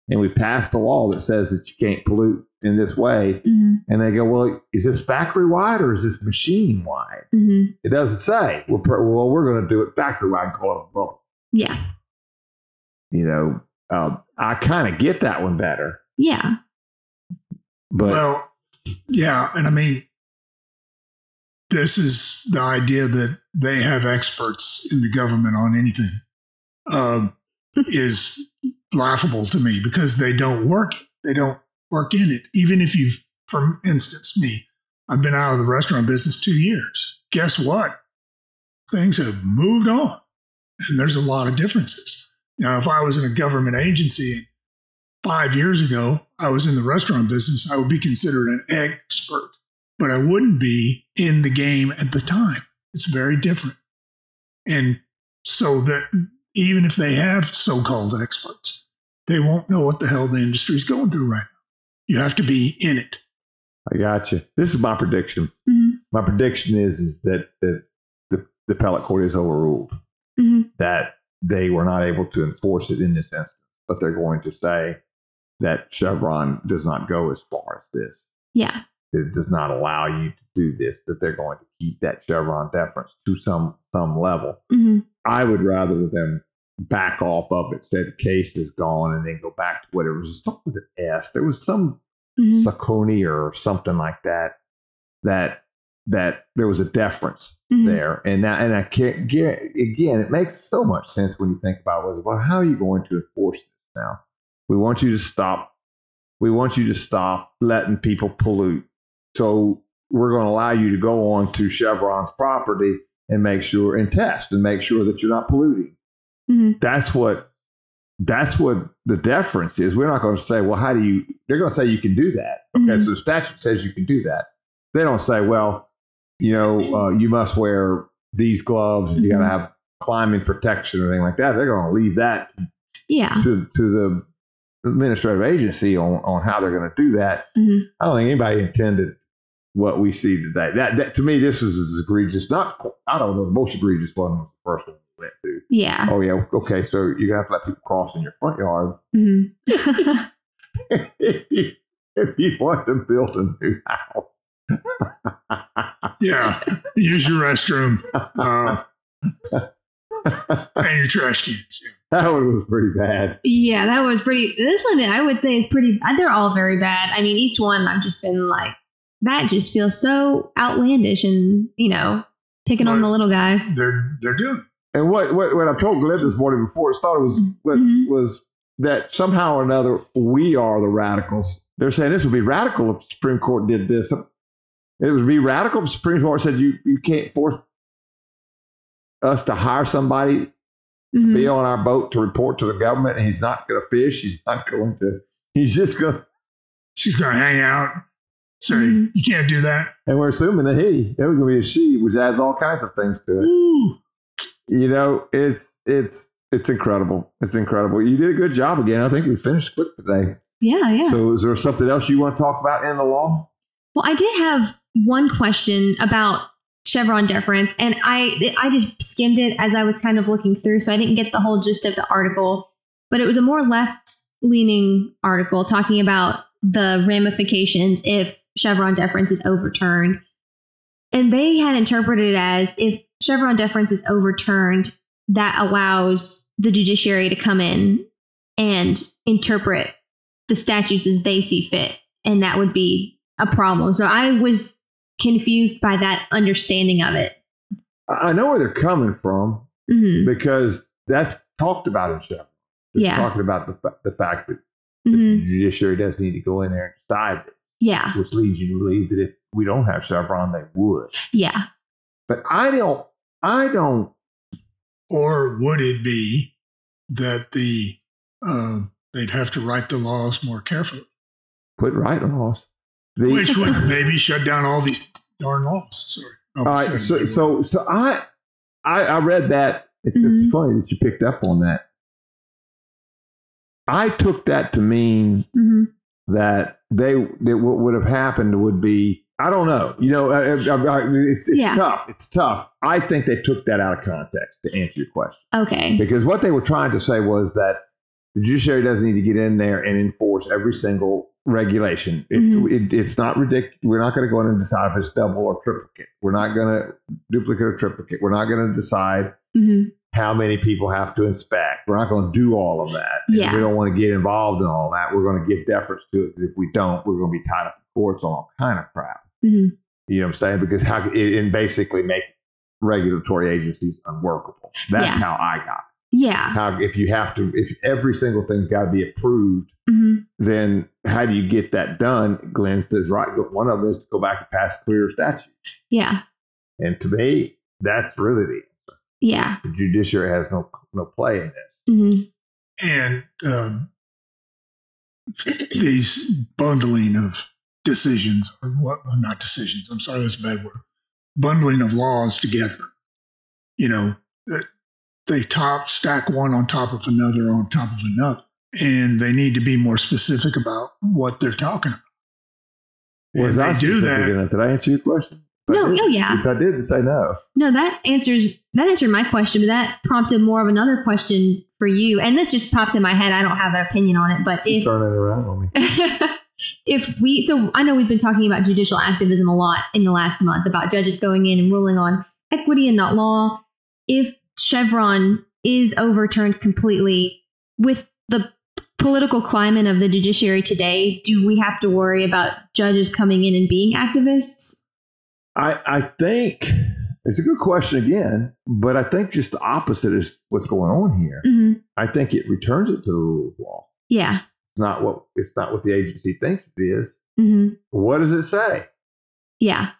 and we passed a law that says that you can't pollute in this way, hmm and they go, well, is this factory wide or is this machine wide? hmm It doesn't say. Well, well we're going to do it factory wide call it a book. Yeah. You know, um, I kind of get that one better, Yeah. but well, yeah, and I mean, this is the idea that they have experts in the government on anything um, [laughs] is laughable to me because they don't work. They don't work in it. Even if you've, for instance, me, I've been out of the restaurant business two years. Guess what? Things have moved on, and there's a lot of differences. Now, if I was in a government agency five years ago, I was in the restaurant business, I would be considered an expert, but I wouldn't be in the game at the time. It's very different. And so that even if they have so called experts, they won't know what the hell the industry is going through right now. You have to be in it. I got you. This is my prediction. hmm My prediction is, is that, that the, the appellate court is overruled, hmm that they were not able to enforce it in this instance, but they're going to say that Chevron does not go as far as this. Yeah. it does not allow you to do this, that they're going to keep that Chevron deference to some some level. hmm I would rather them back off of it, say the case is gone, and then go back to whatever was start with an S. There was some Saucony or something like that that that there was a deference hmm there, and now and I can't get again. It makes so much sense when you think about it. Well, how are you going to enforce this now? We want you to stop. We want you to stop letting people pollute. So we're going to allow you to go on to Chevron's property and make sure and test and make sure that you're not polluting. hmm That's what that's what the deference is. We're not going to say, well, how do you? They're going to say you can do that. Okay, Mhm. so the statute says you can do that. They don't say, well, you know, uh, you must wear these gloves. You got to Mhm. have climbing protection or anything like that. They're going to leave that Yeah. to to the administrative agency on on how they're going to do that. Mhm. I don't think anybody intended what we see today. That, that to me, this was as egregious. Not I don't know. The most egregious one was the first one we went to. Yeah. Oh yeah, okay. So you're gonna have to let people cross in your front yard [laughs] hmm [laughs] if you if you want to build a new house. Yeah. Use your restroom uh, and your trash cans. that one was pretty bad. yeah, that was pretty. This one I would say is pretty. Bad. They're all very bad. I mean, each one I've just been like, that just feels so outlandish and you know, picking on the little guy. They're they're doing it. And what what, what I told Glenn this morning before it started was was, Mhm. was that somehow or another we are the radicals. They're saying this would be radical if the Supreme Court did this. It would be radical if the Supreme Court said you, you can't force us to hire somebody Mhm. be on our boat to report to the government and he's not going to fish. He's not going to, he's just going to, She's going to hang out. Say, Mhm. you can't do that. and we're assuming that he. It was going to be a she, which adds all kinds of things to it. Ooh. You know, it's, it's, it's incredible. It's incredible. You did a good job again. I think we finished quick today. Yeah, yeah. So is there something else you want to talk about in the law? Well, I did have one question about Chevron deference, and I I just skimmed it as I was kind of looking through, so I didn't get the whole gist of the article. But it was a more left leaning article talking about the ramifications if Chevron deference is overturned. And they had interpreted it as if Chevron deference is overturned, that allows the judiciary to come in and interpret the statutes as they see fit. And that would be a problem. So I was confused by that understanding of it. I I know where they're coming from hmm because that's talked about in Chevron. It's Yeah. talking about the, the fact that hmm The judiciary does need to go in there and decide this, Yeah. which leads you to believe that if we don't have Chevron, they would. Yeah. But I don't, I don't, Or would it be that the uh, they'd have to write the laws more carefully, put right laws. The, which would maybe shut down all these darn laws? Sorry. Oh, all right, so, so, so I, I, I read that. It's, Mhm. it's funny that you picked up on that. I took that to mean hmm that they that what would have happened would be I don't know. You know, I, I, I, it's, it's Yeah. tough. It's tough. I think they took that out of context to answer your question Okay. because what they were trying to say was that the judiciary doesn't need to get in there and enforce every single regulation. It, Mhm. it, it's not ridiculous. We're not going to go in and decide if it's double or triplicate. We're not going to duplicate or triplicate. We're not going to decide hmm how many people have to inspect. We're not going to do all of that. Yeah. We don't want to get involved in all that. We're going to give deference to it. If we don't, we're going to be tied up in courts on all kind of crap. hmm You know what I'm saying? Because how it, and basically make regulatory agencies unworkable. That's Yeah. how I got. It. Yeah. How if you have to, if every single thing's got to be approved, hmm then how do you get that done? Glenn says right. One of them is to go back and pass clear statute. Yeah. And to me, that's really the Yeah. the judiciary has no no play in this. hmm and um, these bundling of decisions, or what? Not decisions. I'm sorry, that's a bad word. Bundling of laws together. You know, that they top stack one on top of another on top of another, and they need to be more specific about what they're talking about. Was I they do that. enough? Did I answer your question? If I No. Oh, yeah. If I did, say no. No, that answers that answered my question, but that prompted more of another question for you. And this just popped in my head. I don't have an opinion on it, but if Turn it around on me. [laughs] if we so I know we've been talking about judicial activism a lot in the last month about judges going in and ruling on equity and not law. If Chevron is overturned completely with the political climate of the judiciary today, do we have to worry about judges coming in and being activists? I I think it's a good question again, but I think just the opposite is what's going on here. hmm I think it returns it to the rule of law. Yeah. It's not what it's not what the agency thinks it is. hmm What does it say? Yeah.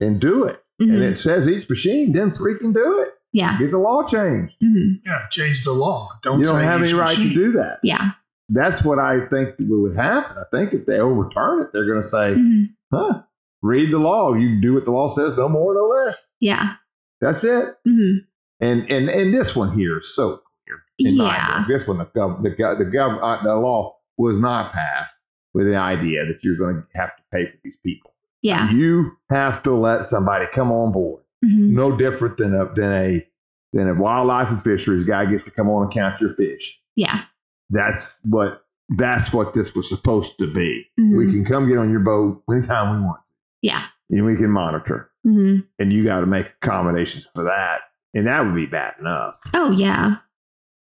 And do it. Mhm. And it says each machine, then freaking do it. Yeah. Get the law changed. hmm Yeah, change the law. Don't, You don't have each any right to do that. Yeah. That's what I think would happen. I think if they overturn it, they're going to say, hmm huh, read the law. You do what the law says, no more, no less. Yeah. That's it. hmm And and and this one here is so clear. Yeah. This one, the gov, the gov, the, gov, uh, the law was not passed with the idea that you're going to have to pay for these people. Yeah. You have to let somebody come on board. hmm No different than a than a than a wildlife and fisheries guy gets to come on and count your fish. Yeah. That's what that's what this was supposed to be. Mhm. We can come get on your boat anytime we want, Yeah. and we can monitor. hmm And you got to make accommodations for that, and that would be bad enough. Oh yeah.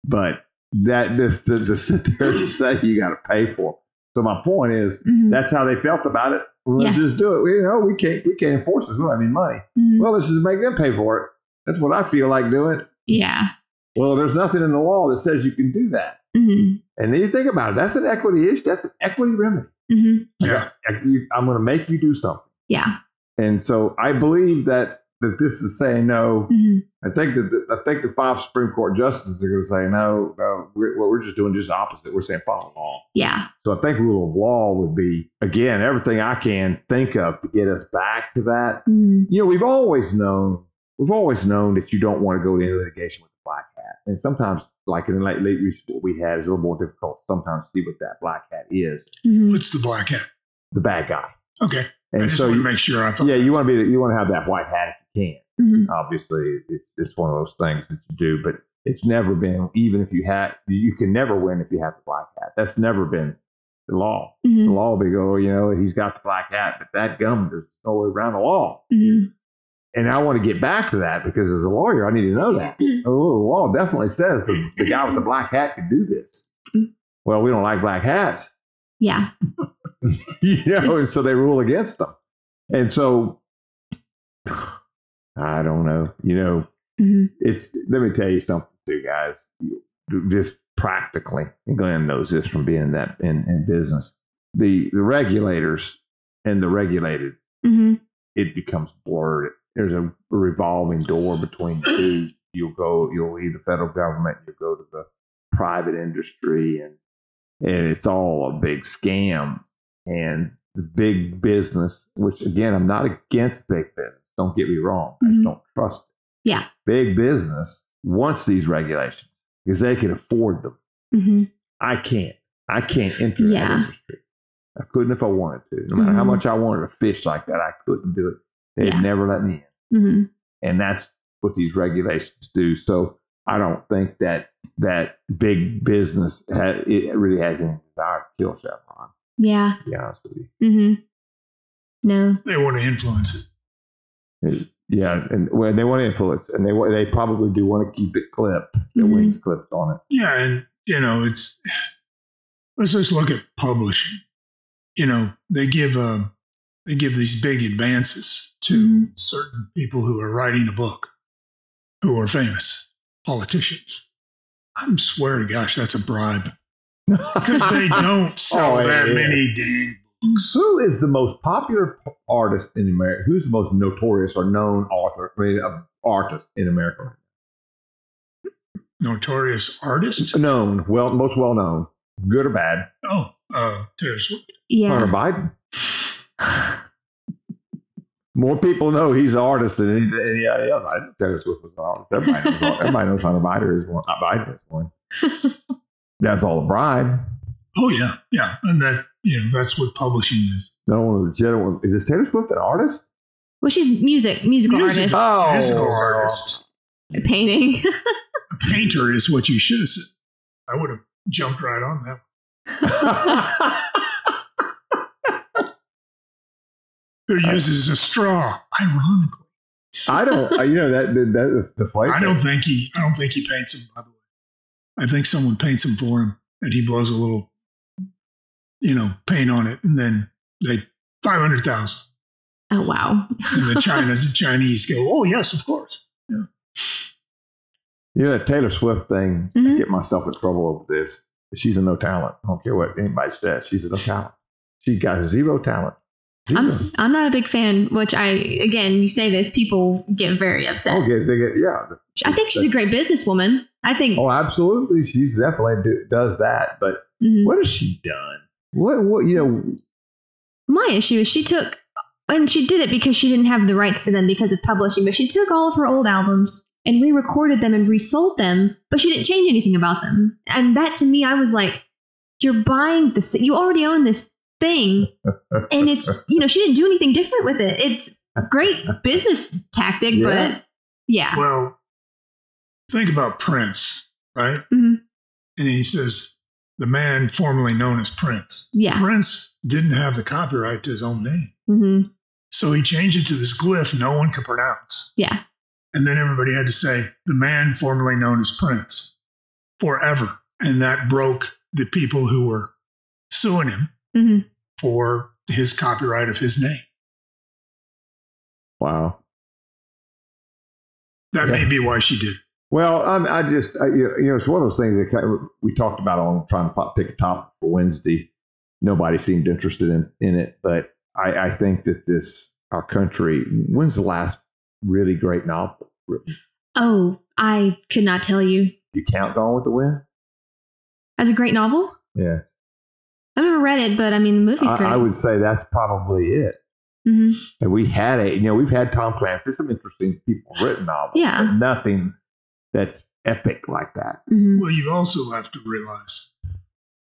But that this to, to sit there and [laughs] say you got to pay for. It. So my point is hmm that's how they felt about it. Well, let's just do it. We, you know, we can't we can't enforce this. We don't have any money. hmm Well, let's just make them pay for it. That's what I feel like doing. Yeah. Well, there's nothing in the law that says you can do that. hmm And then you think about it. That's an equity issue. That's an equity remedy. hmm Yeah. I'm going to make you do something. Yeah. And so I believe that that this is saying no. hmm I think that the, I think the five Supreme Court justices are going to say no. no we're, what we're just doing just opposite. We're saying follow the law. Yeah. So I think rule of law would be again everything I can think of to get us back to that. hmm You know, we've always known we've always known that you don't want to go into litigation with a black hat, and sometimes, like in the late late recent, what we had is a little more difficult to sometimes see what that black hat is, hmm What's the black hat? the bad guy. Okay. I And just so want you, to make sure I thought. yeah, you want to be you want to have that white hat if you can. hmm Obviously, it's it's one of those things that you do, but it's never been even if you had you can never win if you have the black hat. That's never been the law. The hmm law will be go, you know, he's got the black hat, but that gum there's no way around the law. hmm And I want to get back to that because as a lawyer, I need to know that. Oh, the law definitely says the, the guy with the black hat can do this. Well, we don't like black hats, Yeah. [laughs] you know, and so they rule against them. And so I don't know, you know, hmm it's let me tell you something too, guys. Just practically, and Glenn knows this from being in that in, in business. The the regulators and the regulated, hmm it becomes blurred. There's a revolving door between two. You'll go, you'll leave the federal government, you'll go to the private industry, and and it's all a big scam. And the big business, which again, I'm not against big business. Don't get me wrong. I Mhm. just don't trust it. Yeah. Big business wants these regulations because they can afford them. hmm I can't. I can't enter Yeah. that industry. I couldn't if I wanted to. No matter how Mhm. much I wanted to fish like that, I couldn't do it. They'd Yeah. never let me in. hmm And that's what these regulations do. So I don't think that that big business ha it really has any desire to kill Chevron. Yeah. To be honest with you, hmm No. They want to influence it. It- yeah, and when they want to influence, it. and they they probably do want to keep it clipped, the Mhm. wings clipped on it. Yeah, and you know, it's let's just look at publishing. You know, they give um, they give these big advances to certain people who are writing a book, who are famous politicians. I swear to gosh, that's a bribe because they [laughs] don't sell Oh, that yeah. many dang books. Who is the most popular p- artist in America? Who's the most notorious or known author, I mean, uh, artist in America? Notorious artist. Known, well, most well known, good or bad. Oh, uh, Taylor Swift. Hunter Yeah. Biden. More people know he's an artist than anybody else. I didn't Taylor Swift was an artist. Everybody knows, everybody knows Hunter Biden is one. Biden is one. [laughs] That's all a bribe. Oh yeah, yeah, and that you know that's what publishing is. No one legitimate. Is Taylor Swift an artist? well, she's music, musical Music. artist, Oh, Musical artist. A painting. A painter is what you should have said. I would have jumped right on that. [laughs] Who uses a straw? Ironically, I don't. uh, You know that that, that the place. I don't think he. I don't think he paints him. By the way, I think someone paints him for him, and he blows a little, you know, paint on it, and then they five hundred thousand. oh wow. And the [laughs] China, the Chinese go, oh yes, of course. Yeah. You know that Taylor Swift thing. I Mhm. get myself in trouble over this. She's a no talent. I don't care what anybody says. She's a no talent. She's got zero talent. I'm I'm not a big fan. Which I again, you say this, people get very upset. oh, get, they get, yeah. I think she's a great businesswoman. I think. Oh, absolutely. She's definitely do, does that. But Mhm. what has she done? What? What? You know? My issue is she took, and she did it because she didn't have the rights to them because of publishing, but she took all of her old albums and re recorded them and resold them, but she didn't change anything about them. And that to me, I was like, you're buying this, you already own this thing. And it's, [laughs] you know, she didn't do anything different with it. It's a great business tactic, Yeah. but yeah. Well, think about Prince, right? Mhm. And he says the man formerly known as Prince. Yeah. Prince didn't have the copyright to his own name, hmm so he changed it to this glyph no one could pronounce. Yeah. And then everybody had to say the man formerly known as Prince forever. And that broke the people who were suing him hmm for his copyright of his name. Wow. That Yeah. may be why she did. Well, I'm, I just, I, you know, you know, it's one of those things that kind of, we talked about on trying to pop- pick a topic for Wednesday. Nobody seemed interested in, in it, but I, I think that this, our country, when's the last really great novel written? Oh, I could not tell you. You count Gone with the Wind? As a great novel? Yeah. I've never read it, but I mean, the movie's great. I, I would say that's probably it. hmm And we had a, you know, we've had Tom Clancy, some interesting people written novels, Yeah. but nothing that's epic like that. hmm Well, you also have to realize,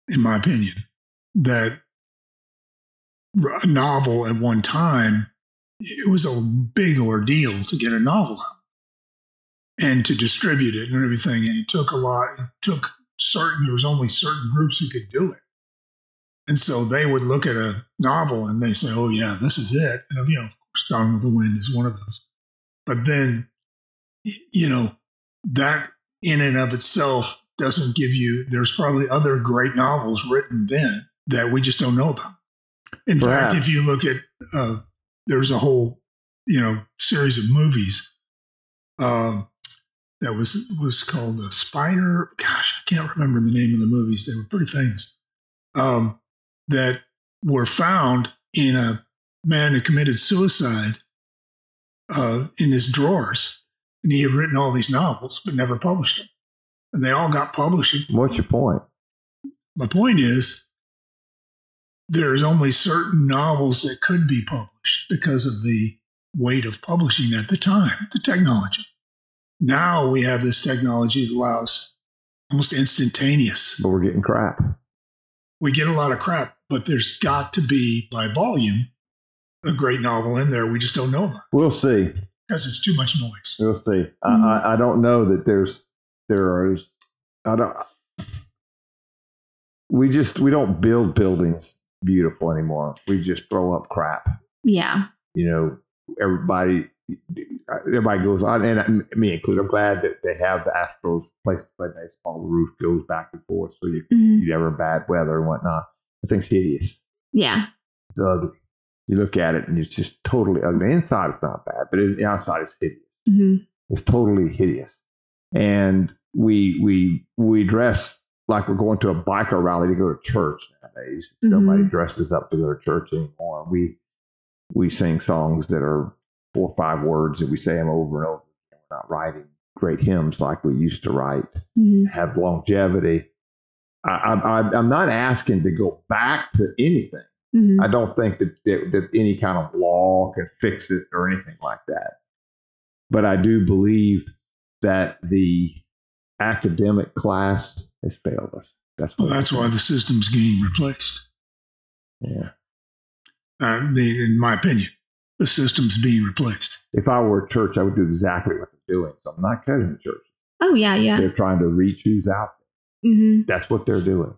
in my opinion, that a novel at one time, it was a big ordeal to get a novel out and to distribute it and everything. And it took a lot, it took certain, there was only certain groups who could do it. And so they would look at a novel and they say, oh, yeah, this is it. And, you know, of course, Gone with the Wind is one of those. But then, you know, that in and of itself doesn't give you, there's probably other great novels written then that we just don't know about. In fact, if you look at, uh, there's a whole, you know, series of movies. Um, that was was called a Spider. Gosh, I can't remember the name of the movies. They were pretty famous. Um, that were found in a man who committed suicide uh, in his drawers, and he had written all these novels but never published them, and they all got published. What's your point? My point is, there's only certain novels that could be published because of the weight of publishing at the time, the technology. Now we have this technology that allows almost instantaneous. But we're getting crap. We get a lot of crap, but there's got to be, by volume, a great novel in there. We just don't know about We'll see. because it's too much noise. We'll see. Mhm. I, I I don't know that there's there are. I don't. We just we don't build buildings beautiful anymore. We just throw up crap. Yeah. You know, everybody everybody goes on, and me included. I'm glad that they have the Astros place to play baseball. The roof goes back and forth, so you Mhm. you never bad weather and whatnot. The thing's hideous. Yeah. It's ugly. You look at it and it's just totally ugly. The inside is not bad, but the outside is hideous. hmm It's totally hideous. And we we we dress like we're going to a biker rally to go to church nowadays. Mhm. Nobody dresses up to go to church anymore. We we sing songs that are four or five words and we say them over and over. We're not writing great hymns like we used to write. hmm Have longevity. I, I, I- I'm not asking to go back to anything. hmm I don't think that, that that any kind of law can fix it or anything like that. But I do believe that the academic class has failed us. That's Well, that's why the system's getting replaced. Yeah. Uh, the, in my opinion, the system's being replaced. If I were a church, I would do exactly what they're doing. So I'm not cutting the church. Oh yeah, yeah. They're trying to reach who's out there. hmm That's what they're doing.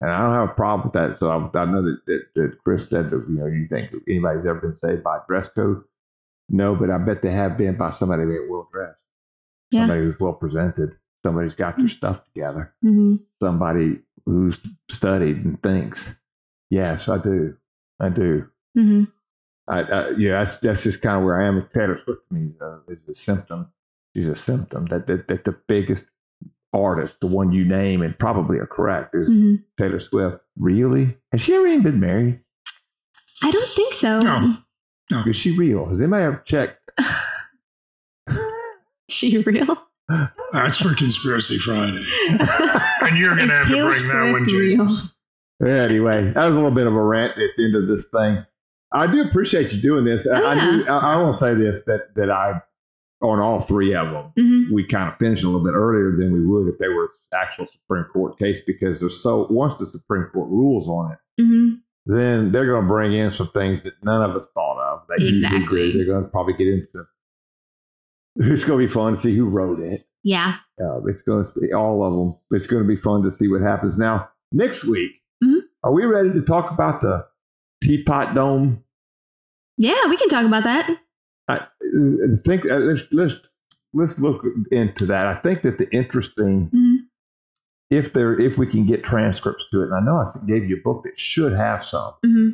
And I don't have a problem with that. So I, I know that, that, that Chris said that, you know, you think anybody's ever been saved by dress code? No, but I bet they have been by somebody that well dressed, Yeah. somebody who's well presented, somebody's got their stuff together, hmm somebody who's studied and thinks. Yes, I do. I do. I, I yeah, that's that's just kind of where I am. Taylor Swift to me is a, is a symptom. She's a symptom that, that that the biggest artist, the one you name and probably are correct, is hmm Taylor Swift. Really? Has she ever even been married? I don't think so. No. Is she real? Has anybody ever checked? [laughs] She real? That's for Conspiracy Friday. And you're going to Is have to Taylor bring that one, Swift real? James. Anyway, that was a little bit of a rant at the end of this thing. I do appreciate you doing this. I, Oh, I, yeah. do, I, I want to say this that that I on all three of them hmm we kind of finished a little bit earlier than we would if they were actual Supreme Court case because there's so once the Supreme Court rules on it, hmm then they're going to bring in some things that none of us thought of. Usually Exactly. They're going to probably get into. It's going to be fun to see who wrote it. Yeah. Uh, it's going to see all of them. It's going to be fun to see what happens. Now, next week, Mhm. are we ready to talk about the Teapot Dome? Yeah, we can talk about that. I I think uh, let's let's let's look into that. I think that the interesting, Mhm. if there if we can get transcripts to it, and I know I gave you a book that should have some. hmm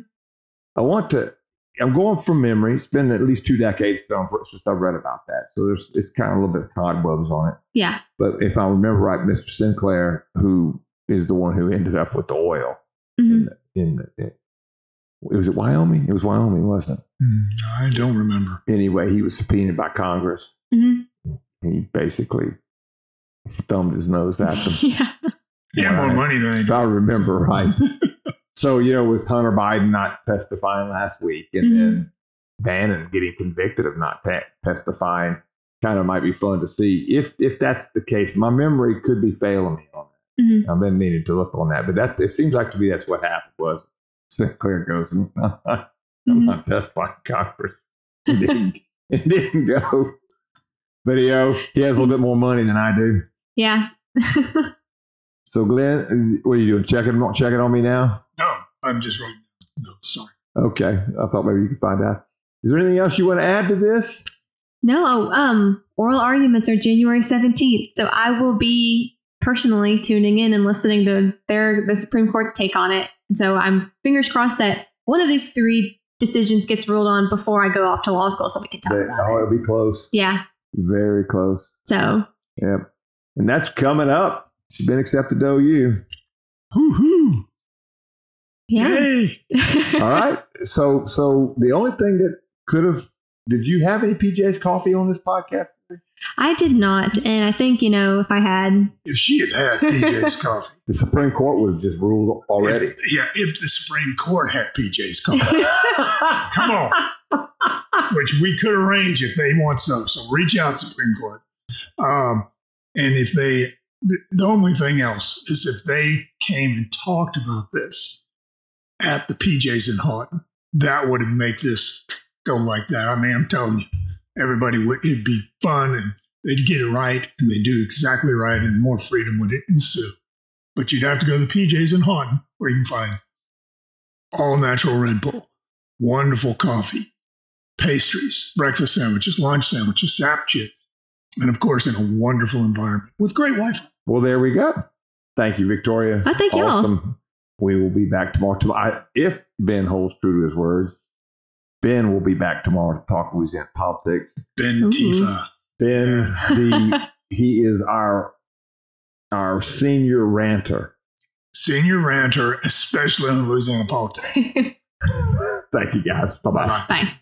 I want to. I'm going from memory. It's been at least two decades since I've read about that, so there's it's kind of a little bit of cobwebs on it. Yeah. But if I remember right, Mr. Sinclair, who is the one who ended up with the oil hmm in the, in the, it, was it Wyoming? It was Wyoming, wasn't it? I don't remember. Anyway, he was subpoenaed by Congress. hmm He basically thumbed his nose at them. [laughs] Yeah. He had more Right. money than I if do. I remember [laughs] right. So, you know, with Hunter Biden not testifying last week and Mhm. then Bannon getting convicted of not te- testifying, kind of might be fun to see if if that's the case. My memory could be failing me on that. Mhm. I've been needing to look on that, but that's it seems like to me that's what happened was Sinclair goes, [laughs] I'm Mhm. not testifying in Congress. It didn't, [laughs] it didn't go. But you know, he has a little bit more money than I do. Yeah. So Glenn, what are you doing? Checking checking on me now? No, I'm just writing. No, sorry. Okay. I thought maybe you could find out. Is there anything else you want to add to this? no, um, oral arguments are January 17th. So I will be personally tuning in and listening to their the Supreme Court's take on it. And so I'm fingers crossed that one of these three decisions gets ruled on before I go off to law school so we can talk They- about oh, it. it'll be close. Yeah. Very close. So Yep. And that's coming up. She's been accepted to OU. Hoo hoo! Yeah. Yay! [laughs] All right. So so the only thing that could have did you have any PJ's coffee on this podcast? I did not, and I think you know if I had, If she had had PJ's coffee, The Supreme Court would have just ruled already. If, yeah, if the Supreme Court had PJ's coffee, [laughs] come on, which we could arrange if they want so. So reach out, Supreme Court. Um, and if they, the the only thing else is if they came and talked about this at the PJs in Haughton, that would have make this go like that. I mean, I'm telling you, everybody would, it'd be fun and they'd get it right and they'd do exactly right and more freedom would ensue. But you'd have to go to the PJs in Haughton where you can find all natural Red Bull, wonderful coffee, pastries, breakfast sandwiches, lunch sandwiches, Zapp's chips, and of course in a wonderful environment with great Wi-Fi. Well, there we go. Thank you, Victoria. I thank you all. awesome. We will be back tomorrow. tomorrow. I, if Ben holds true to his word, Ben will be back tomorrow to talk Louisiana politics. Ben Ooh. Tifa. Ben, the [laughs] he is our our senior ranter. Senior ranter, especially on Louisiana politics. [laughs] Thank you, guys. Bye bye. Bye-bye. Bye.